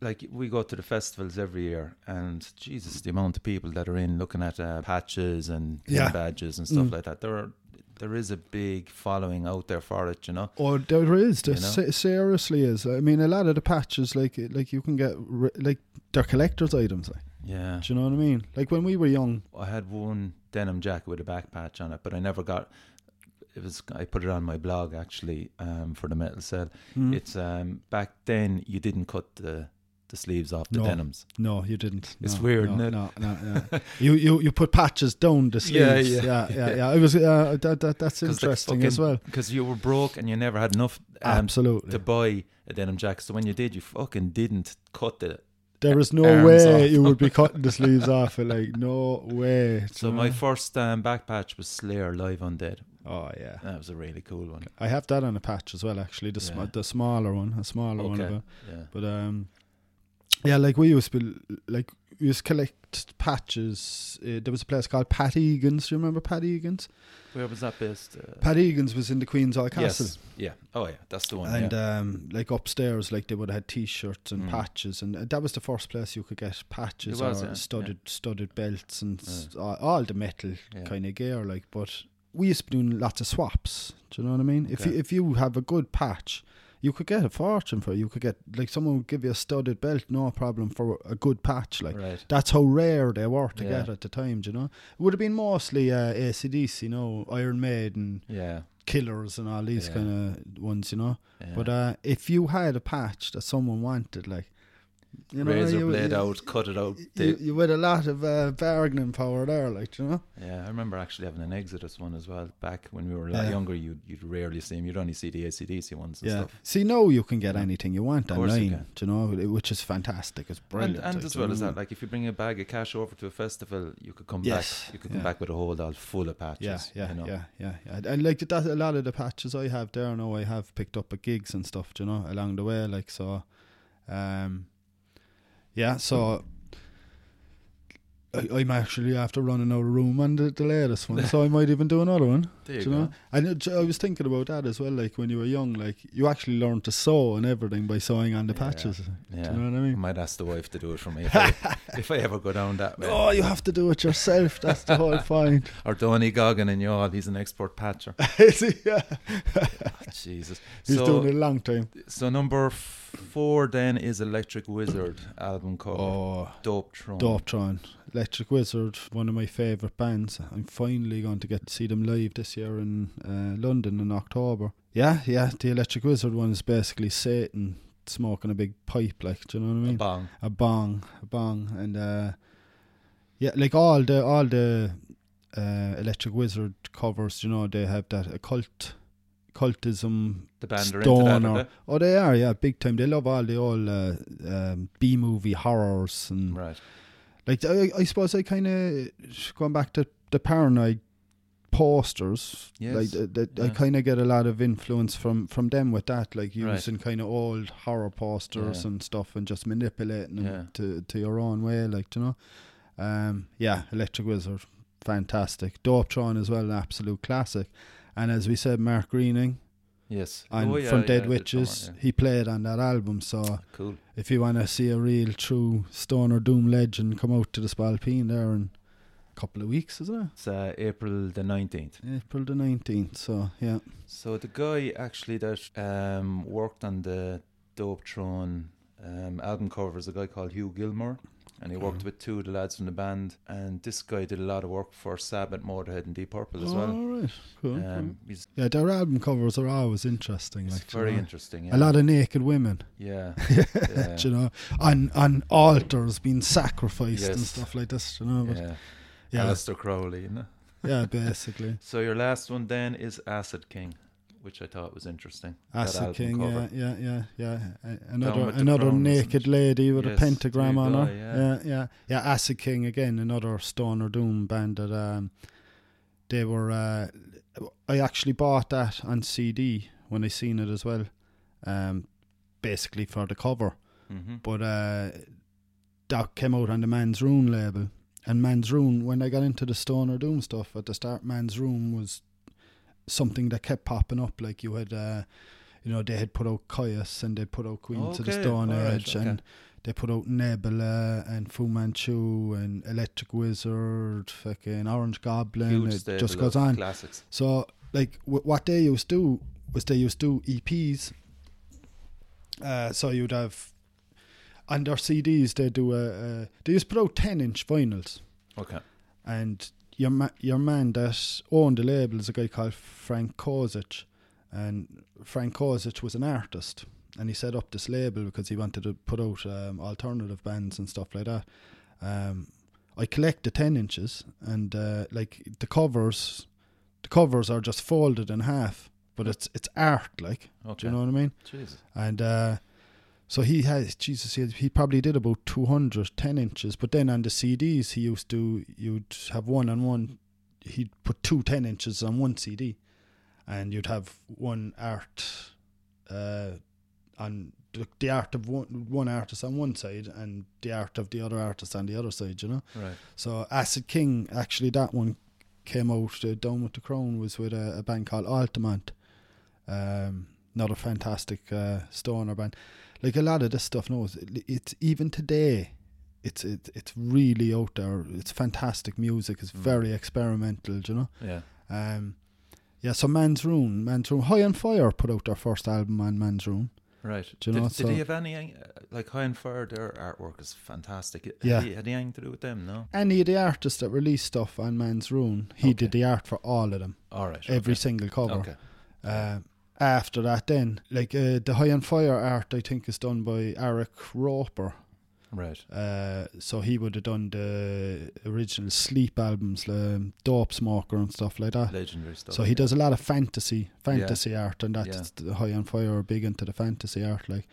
like we go to the festivals every year, and Jesus, the amount of people that are in looking at uh, patches and pin Yeah. badges and stuff Mm. like that. There are, there is a big following out there for it. You know. Oh, there is. There You know? se- seriously is. I mean, a lot of the patches, like like you can get, like they're collector's items. Like, Yeah. do you know what I mean? Like when we were young. I had one denim jacket with a back patch on it, but I never got. It was I put it on my blog actually um, for the metal cell. Hmm. It's um, back then you didn't cut the the sleeves off the No. denims. No, you didn't. It's No, weird, no, isn't it? No, no, no. you, you you put patches down the sleeves. yeah, yeah, yeah. yeah. yeah. It was uh, that, that that's interesting as well. Because you were broke and you never had enough um, Absolutely. to buy a denim jacket. So when you did, you fucking didn't cut the. There is no arms way off. you would be cutting the sleeves off. Like no way. So you my first um, back patch was Slayer live on Dead. oh yeah. That was a really cool one. I have that on a patch as well. Actually, the sm- Yeah. the smaller one, a smaller one of Okay. it. Yeah. But um, yeah, like we used to be, like we used to collect patches. Uh, there was a place called Pat Egan's. Do you remember Pat Egan's? Where was that based? Uh, Pat Egan's was in the Queen's Hall Castle. yes. Yeah. Oh yeah, that's the one. and yeah. um, like upstairs, like they would have had T-shirts and Mm. patches, and uh, that was the first place you could get patches was, or yeah, studded studded belts and all, all the metal Yeah. kind of gear. Like, but we used to be doing lots of swaps. Do you know what I mean? If you if you have a good patch. You could get a fortune for it. You could get like someone would give you a studded belt, no problem for a good patch. Like right. that's how rare they were to Yeah. get at the time. do You know, it would have been mostly uh, ACDC, you know, Iron Maiden, Yeah. Killers, and all these Yeah. kind of ones. You know, yeah. but uh, if you had a patch that someone wanted, like you know, razor you, blade you, out, cut it out. you, you had a lot of uh, bargaining power there, like you know. yeah, I remember actually having an Exodus one as well. Back when we were a lot Yeah. younger, you'd you'd rarely see them. You'd only see the ACDC ones and Yeah. stuff. See, now you can get Yeah. anything you want Of course you online, do you know, which is fantastic. It's brilliant. And, and like, as well as that, like if you bring a bag of cash over to a festival, you could come Yes, back. You could come yeah. back with a whole all full of patches. Yeah, yeah, you know? yeah, yeah, yeah. And like that, a lot of the patches I have there now, I have picked up at gigs and stuff, you know, along the way. Like so, um, yeah. So I, I'm actually after running out of room on the, the latest one, so I might even do another one. There you you go. know? And it- I was thinking about that as well. Like when you were young, like you actually learned to sew and everything by sewing on the Yeah. patches. Yeah. Do you know what I I mean? might ask the wife to do it for me if I, if I ever go down that way. Oh, you have to do it yourself. That's the whole point. Or Donny Goggin in y'all, he's an expert patcher. Is he? Yeah. Oh, Jesus. He's so, doing it a long time. so number f- four then is Electric Wizard album cover. Oh, Dope Throne. Dopethrone, Electric Wizard, one of my favourite bands. I'm finally going to get to see them live this year in uh, London in October. Yeah, yeah, the Electric Wizard one is basically Satan smoking a big pipe, like, do you know what I mean? A bong. a bong, a bong, and uh, yeah, like all the all the uh, Electric Wizard covers, you know, they have that occult occultism The band are into that, Oh, they are, yeah, big time. They love all the old uh, um, B movie horrors and Right. Like I, I suppose I kind of going back to the paranoid posters. Yes, like th- th- I kind of get a lot of influence from from them with that, like Right. using kind of old horror posters Yeah. and stuff, and just manipulating them Yeah. to to your own way, like you know. Um, yeah, Electric Wizard, fantastic. Dopethrone as well, an absolute classic. And as we said, Mark Greening Yes. and Oh, yeah, from yeah, Dead the Witches, drummer, he played on that album. So. Cool. if you want to see a real true stoner doom legend come out to the Spailpin there in a couple of weeks, isn't it? It's uh, April the 19th. April the 19th. So, yeah. So the guy actually that um, worked on the Dopethrone um, album cover is a guy called Hugh Gilmore. And he worked with two of the lads from the band. And this guy did a lot of work for Sabbath, Motorhead, and Deep Purple as well. All right. Cool. Um, yeah, their album covers are always interesting. it's Like, you very know. interesting. Yeah. A lot of naked women, Yeah. yeah. you know, on on altars being sacrificed and stuff like this, you know. But yeah. yeah, Aleister Crowley, you know. yeah, basically. So your last one then is Acid King, which I thought was interesting. Acid King, cover. yeah, yeah, yeah, yeah. Another another naked lady with Yes, a pentagram on you her. yeah. yeah, yeah, yeah. Acid King again, another stoner doom band that um, they were. Uh, I actually bought that on CD when I seen it as well, um, basically for the cover. Mm-hmm. But uh, that came out on the Man's Ruin label. And Man's Ruin, when I got into the Stoner Doom stuff at the start, Man's Ruin was something that kept popping up. Like you had, uh, you know, they had put out Kyuss and they put out Queens of the Stone alright, Age okay. and they put out Nebula and Fu Manchu and Electric Wizard, fucking Orange Goblin. Huge it just goes on. Classics. So, like, w- what they used to do was they used to do EPs. Uh, so you'd have on their CDs they do a, a they used to put out ten inch vinyls, Okay. and your ma- your man that owned the label is a guy called Frank Kozik, and Frank Kozik was an artist, and he set up this label because he wanted to put out um, alternative bands and stuff like that. Um, I collect the ten inches, and uh, like the covers, the covers are just folded in half, but it's it's art, like Okay. do you know what I mean? Jesus. And uh, so he has Jesus. He, he probably did about 200 10 inches, but then on the CDs he used to you'd have one on one. He'd put two 10 inches on one CD, and you'd have one art, uh, on the, the art of one one artist on one side and the art of the other artist on the other side. You know. Right. So Acid King, actually, that one came out. Uh, Down with the Crown was with a, a band called Altamont. Um, another fantastic uh, stoner band. Like a lot of this stuff, no, it's, it's even today. It's it, it's really out there. It's fantastic music. It's Mm. very experimental, you know. Yeah. Um, yeah. So Man's Ruin, Man's Ruin, High on Fire put out their first album on Man's Ruin. Right. Do you did, know, did so- he have any uh, like High on Fire? Their artwork is fantastic. Had Yeah. He, had he anything to do with them? No. Any of the artists that released stuff on Man's Ruin, he Okay. did the art for all of them, All right. every okay. single cover. Okay. Uh, after that, then like uh, the High on Fire art, I think is done by Arik Roper. Right. Uh, so he would have done the original Sleep albums, um, Dope Smoker and stuff like that. Legendary stuff. So he yeah. does a lot of fantasy, fantasy art, and that's Yeah. the High on Fire are big into the fantasy art. Like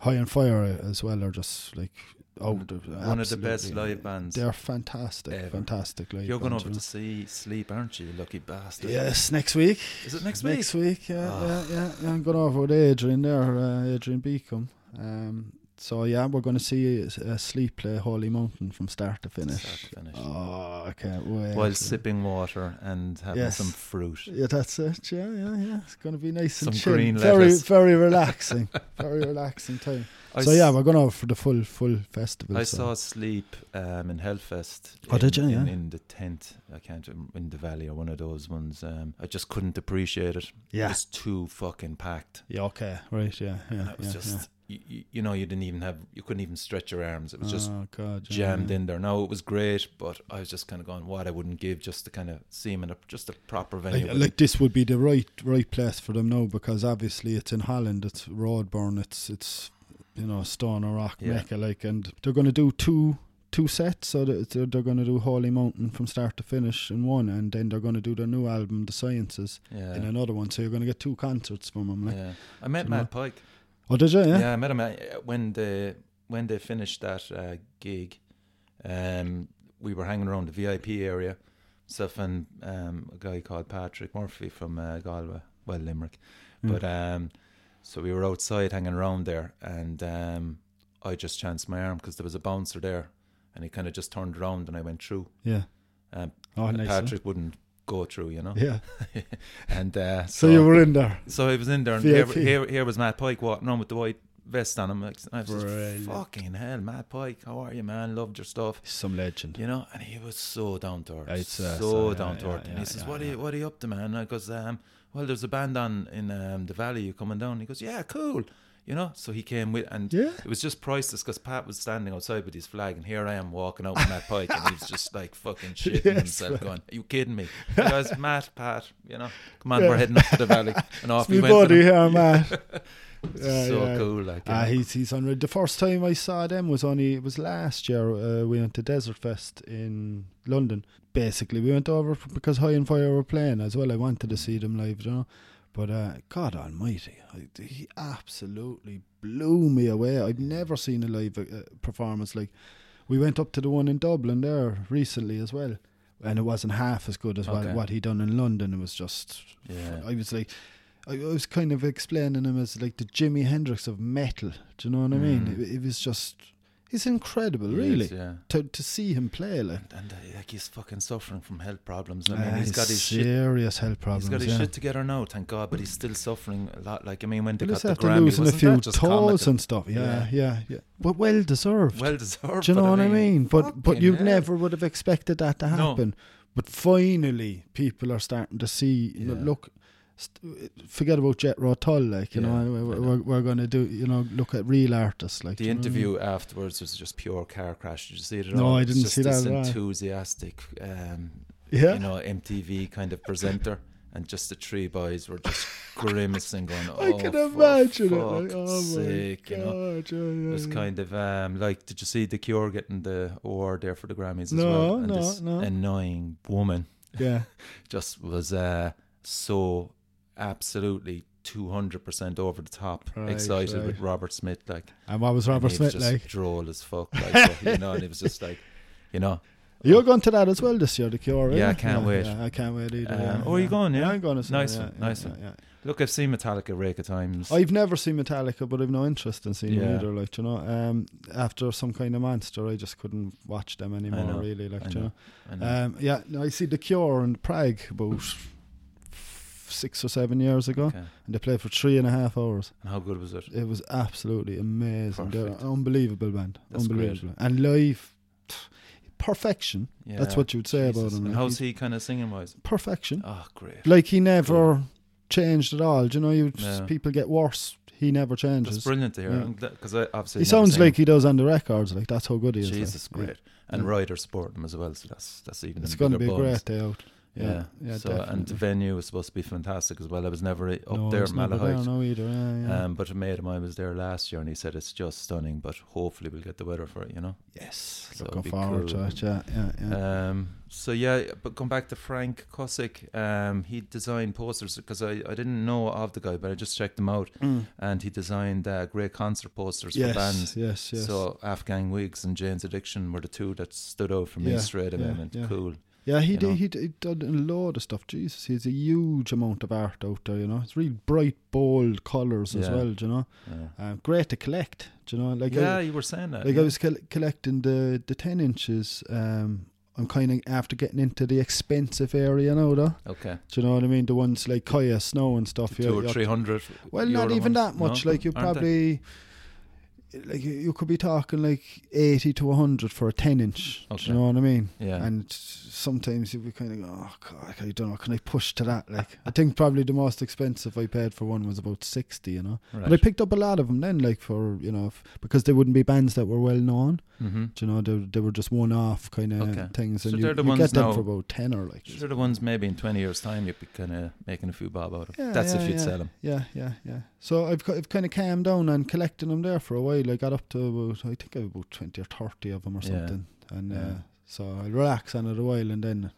High on Fire as well are just like out of One of the best live bands. They're fantastic, ever. fantastic live You're going over you to see Sleep, aren't you? you Lucky bastard. Yes, next week. Is it next week? Next week, yeah, Oh. yeah, yeah, yeah. I'm going over with Adrian there, uh, Adrian Beacom. Um, so yeah, we're going to see uh, Sleep play Holy Mountain from start to finish. Start to finish. Oh, I can't wait. While sipping water and having Yes. some fruit. Yeah, that's it. Yeah, yeah, yeah. It's going to be nice and Some chill. green very, lettuce. very relaxing. very relaxing time. I so yeah, we're going over for the full, full festival. I so. saw Sleep um, in Hellfest. Oh, in, did you? Yeah. in the tent. I can't in the valley or one of those ones. Um, I just couldn't appreciate it. It Yeah. was too fucking packed. Yeah. Okay. Right. Yeah. Yeah. And it was yeah, just You, you, you know you didn't even have you couldn't even stretch your arms. It was just oh God. jammed yeah. in there. No, it was great, but I was just kind of going, what I wouldn't give just to kind of see him in a just a proper venue. Like, like this would be the right right place for them now because obviously it's in Holland, it's Roadburn, it's it's you know Stoner Rock Yeah. Mecca, like, and they're going to do two two sets. So they're, they're going to do Holy Mountain from start to finish in one, and then they're going to do their new album, The Sciences, yeah, in another one. So you're going to get two concerts from them. Like, yeah. I met you know. Matt Pike. Oh, did you? Yeah. Yeah. I met him uh, when they when they finished that uh, gig. Um, we were hanging around the VIP area, stuff, and um, a guy called Patrick Murphy from uh, Galway, well Limerick, Mm. but um, so we were outside hanging around there, and um, I just chanced my arm because there was a bouncer there, and he kind of just turned around, and I went through. yeah. Um, Oh, and nice. huh? Patrick wouldn't go through, you know. Yeah. and uh, So, you were in there. so I was in there, and here, here, here was Matt Pike walking around with the white vest on him. Like, I was Brilliant. just, fucking hell, Matt Pike, how are you, man? Loved your stuff, Some legend. you know. And he was so down to earth, It's, uh, so so, yeah, down to yeah, earth. and yeah, he says, "What are you, what are you up to, man?" I goes, um, "Well, there's a band on in um, the valley. You coming down?" He goes, "Yeah, cool." You know, so he came with, and Yeah. it was just priceless because Pat was standing outside with his flag, and here I am walking out with Matt Pike, and he's just like fucking shitting Yes, himself, right. going, "Are you kidding me?" Goes, "Matt, Pat, you know, come on, Yeah. we're heading up to the valley," and off It's he went. buddy here, man. Yeah, so yeah. cool, like Ah, he's he's unreal. The first time I saw them was only it was last year. Uh, we went to Desert Fest in London. Basically, we went over because High on Fire were playing as well. I wanted to see them live, you know. But uh, God Almighty, I, he absolutely blew me away. I've never seen a live uh, performance like. We went up to the one in Dublin there recently as well, and it wasn't half as good as Okay. what, what he done in London. It was just Yeah. I was like, I, I was kind of explaining him as like the Jimi Hendrix of metal. Do you know what I mean? Mm. It, it was just, it's incredible, He really, is, yeah. to to see him play. Like, And, and uh, like he's fucking suffering from health problems. I mean, he's he's got his shit. serious health problems. He's got his yeah. shit together now, thank God, but he's still suffering a lot. Like I mean, when they got the after Grammy, losing a few toes and stuff. Yeah, yeah, yeah, But well deserved. well deserved. Do you know what I mean? But but you hell. never would have expected that to No. happen. But finally, people are starting to see. Yeah. Look, st- forget about Jet Tull. Like you Yeah, know, we're, we're, we're going to do. You know, look at real artists. Like The you know what I mean? interview afterwards was just pure car crash. Did you see it at No, all? I didn't just see that enthusiastic, um, Yeah. you know, MTV kind of presenter, and just the three boys were just grimacing, going, "Oh, I can imagine it. Like, oh sake," my you know. god! Yeah, It was yeah. kind of um, like, did you see the Cure getting the award there for the Grammys as No, well? And no, this no. annoying woman yeah. just was uh, so absolutely two hundred percent over the top, Right, excited right. with Robert Smith, like And what was Robert was Smith just like? droll as fuck, like you know, and it was just like, you know, You're going to that as well this year, the Cure. Yeah? I can't wait. Yeah, I can't wait either. Um, yeah, oh, are you yeah. going, yeah? I'm going to Nice one, yeah, nice yeah, one. yeah. look, I've seen Metallica a rake of times. I've never seen Metallica, but I've no interest in seeing them either. Like you know, um, after some kind of monster, I just couldn't watch them anymore. know, Really, like I you know, know. Know. Um, yeah, no, I see the Cure in Prague about f- six or seven years ago, okay. and they played for three and a half hours. And how good was it? It was absolutely amazing. Unbelievable band. That's unbelievable. And live, perfection. That's what you would say about him. And like, how's he kind of singing wise? perfection. Oh, great. Like he never changed at all. Do you know, you Yeah. people get worse. He never That's changes. brilliant to hear. Yeah. Because I obviously He sounds like him. he does on the records. Like that's how good he is. like. Jesus, Yeah. great. And Yeah. riders support him as well, so that's that's even It's going to be a bonus. great day out. Yeah, Yeah, so and the venue was supposed to be fantastic as well. I was never up no, there Malahide. no either. Yeah, yeah. Um, but a mate of mine was there last year and he said it's just stunning, but hopefully we'll get the weather for it, you know. yes, so looking forward cool. to it. Yeah, yeah, yeah. Um, so yeah, but come back to Frank Kozik. Um, he designed posters because I, I didn't know of the guy, but I just checked them out, Mm. and he designed uh, great concert posters yes, for bands. yes, yes. So Afghan Wigs and Jane's Addiction were the two that stood out for me Yeah, straight away. yeah, and yeah. Cool. Yeah, he did. He, he done a lot of stuff. Jesus, he has a huge amount of art out there. You know, it's real bright, bold colours as Yeah. well. You know, Yeah. um, great to collect. You know, like yeah, I, you were saying that. like yeah. I was col- collecting the the ten inches. Um, I'm kind of after getting into the expensive area now, though. okay. Do you know what I mean? The ones like Kaya Snow and stuff. Two you- or three hundred. Well, not even ones? that much. No? Like you Aren't they? Like you- you could be talking like eighty to hundred for a ten inch. Do Okay. you know what I mean? Yeah. And sometimes you'd be kind of, oh god, I don't know, can I push to that? Like I think probably the most expensive I paid for one was about sixty. You know, right. but I picked up a lot of them then, like for you know, f- because they wouldn't be bands that were well known. mm-hmm. Do you know, they, they were just one off kind of Okay. things, So and they're you, the you ones get them for about ten or like. These are the ones maybe in 20 years' time you'd be kind of making a few bob out of. Yeah, That's yeah, if you'd yeah. sell them. Yeah, yeah, yeah. So I've I've kind of calmed down and collecting them there for a while. I got up to about I think I about twenty or thirty of them or Yeah. something, and Yeah. uh, so I'll relax on it a while and then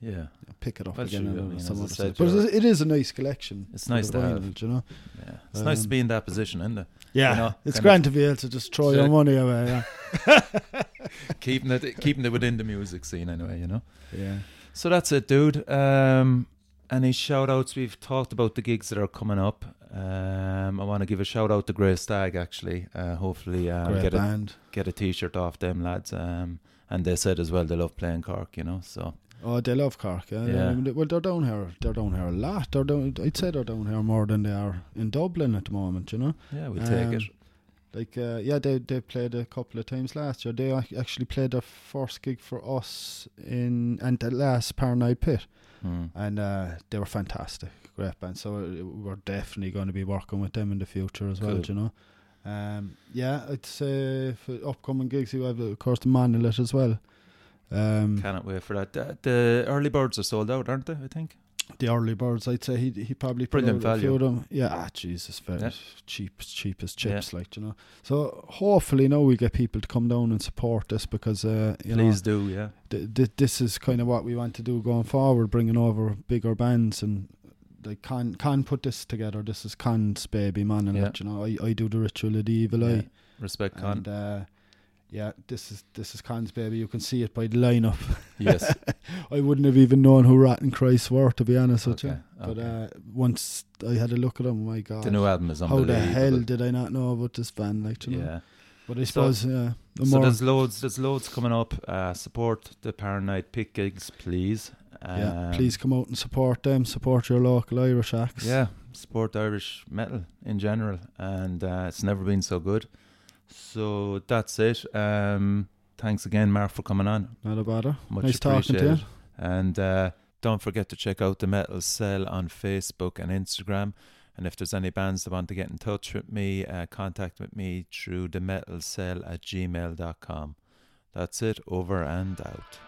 Yeah. pick it up Well, again. and I mean, some as I other said. But it is a nice collection. It's nice to have. vinyl, do you know. Yeah. It's nice to Um, be in that position, isn't it? Yeah, know, it's grand to be able to just throw your money away. Yeah, keeping it keeping it within the music scene anyway, you know. yeah. So that's it, dude. Um, any shout outs? We've talked about the gigs that are coming up. Um, I want to give a shout out to Grey Stag actually. Uh, hopefully, uh, Great get a get a t-shirt off them lads. Um, and they said as well they love playing Cork, you know. So Oh, they love Cork. Yeah. Yeah. I mean, well, they're down here. They're down here a lot. They're down. I'd say they're down here more than they are in Dublin at the moment. You know. yeah, we'll take it. Um, Like, uh, yeah, they they played a couple of times last year. They actually played their first gig for us in and the last Paranoid Pit, Mm. and uh, they were fantastic, great band. So uh, we're definitely going to be working with them in the future as well. Cool. do You know, um, yeah, I'd say for upcoming gigs, you have of course the Monolith as well. Um, Cannot wait for that. The, the early birds are sold out, aren't they? I think. The early birds, I'd say he he probably put Brilliant out a few of them. Yeah, ah, Jesus, very Yeah. cheap, cheap as Yeah. chips, like you know. So hopefully now we get people to come down and support this because uh, you know Please know do, yeah. th- th- this is kind of what we want to do going forward, bringing over bigger bands and. Like can can put this together. This is Con's baby man, and Yeah. you know I, I do the ritual of the evil Yeah. eye, Respect con. and uh, yeah, this is this is Con's baby. You can see it by the lineup. yes. I wouldn't have even known who Rotting Christ were, to be honest with you. But okay. uh, once I had a look at them, my God, the new album is how the hell did I not know about this band? Like, you know? Yeah. But I So- suppose, yeah, the So there's loads. There's loads coming up. Uh, support the Paranoid Pick gigs, please. yeah, Um, please come out and support them. Support your local Irish acts. Yeah, support Irish metal in general, and uh, it's never been so good. So that's it. Um, thanks again, Mark, for coming on. not a bother. Much nice talking to you. appreciated. And uh, don't forget to check out the Metal Cell on Facebook and Instagram. And if there's any bands that want to get in touch with me, uh, contact with me through the metal cell at gmail.com. That's it, over and out.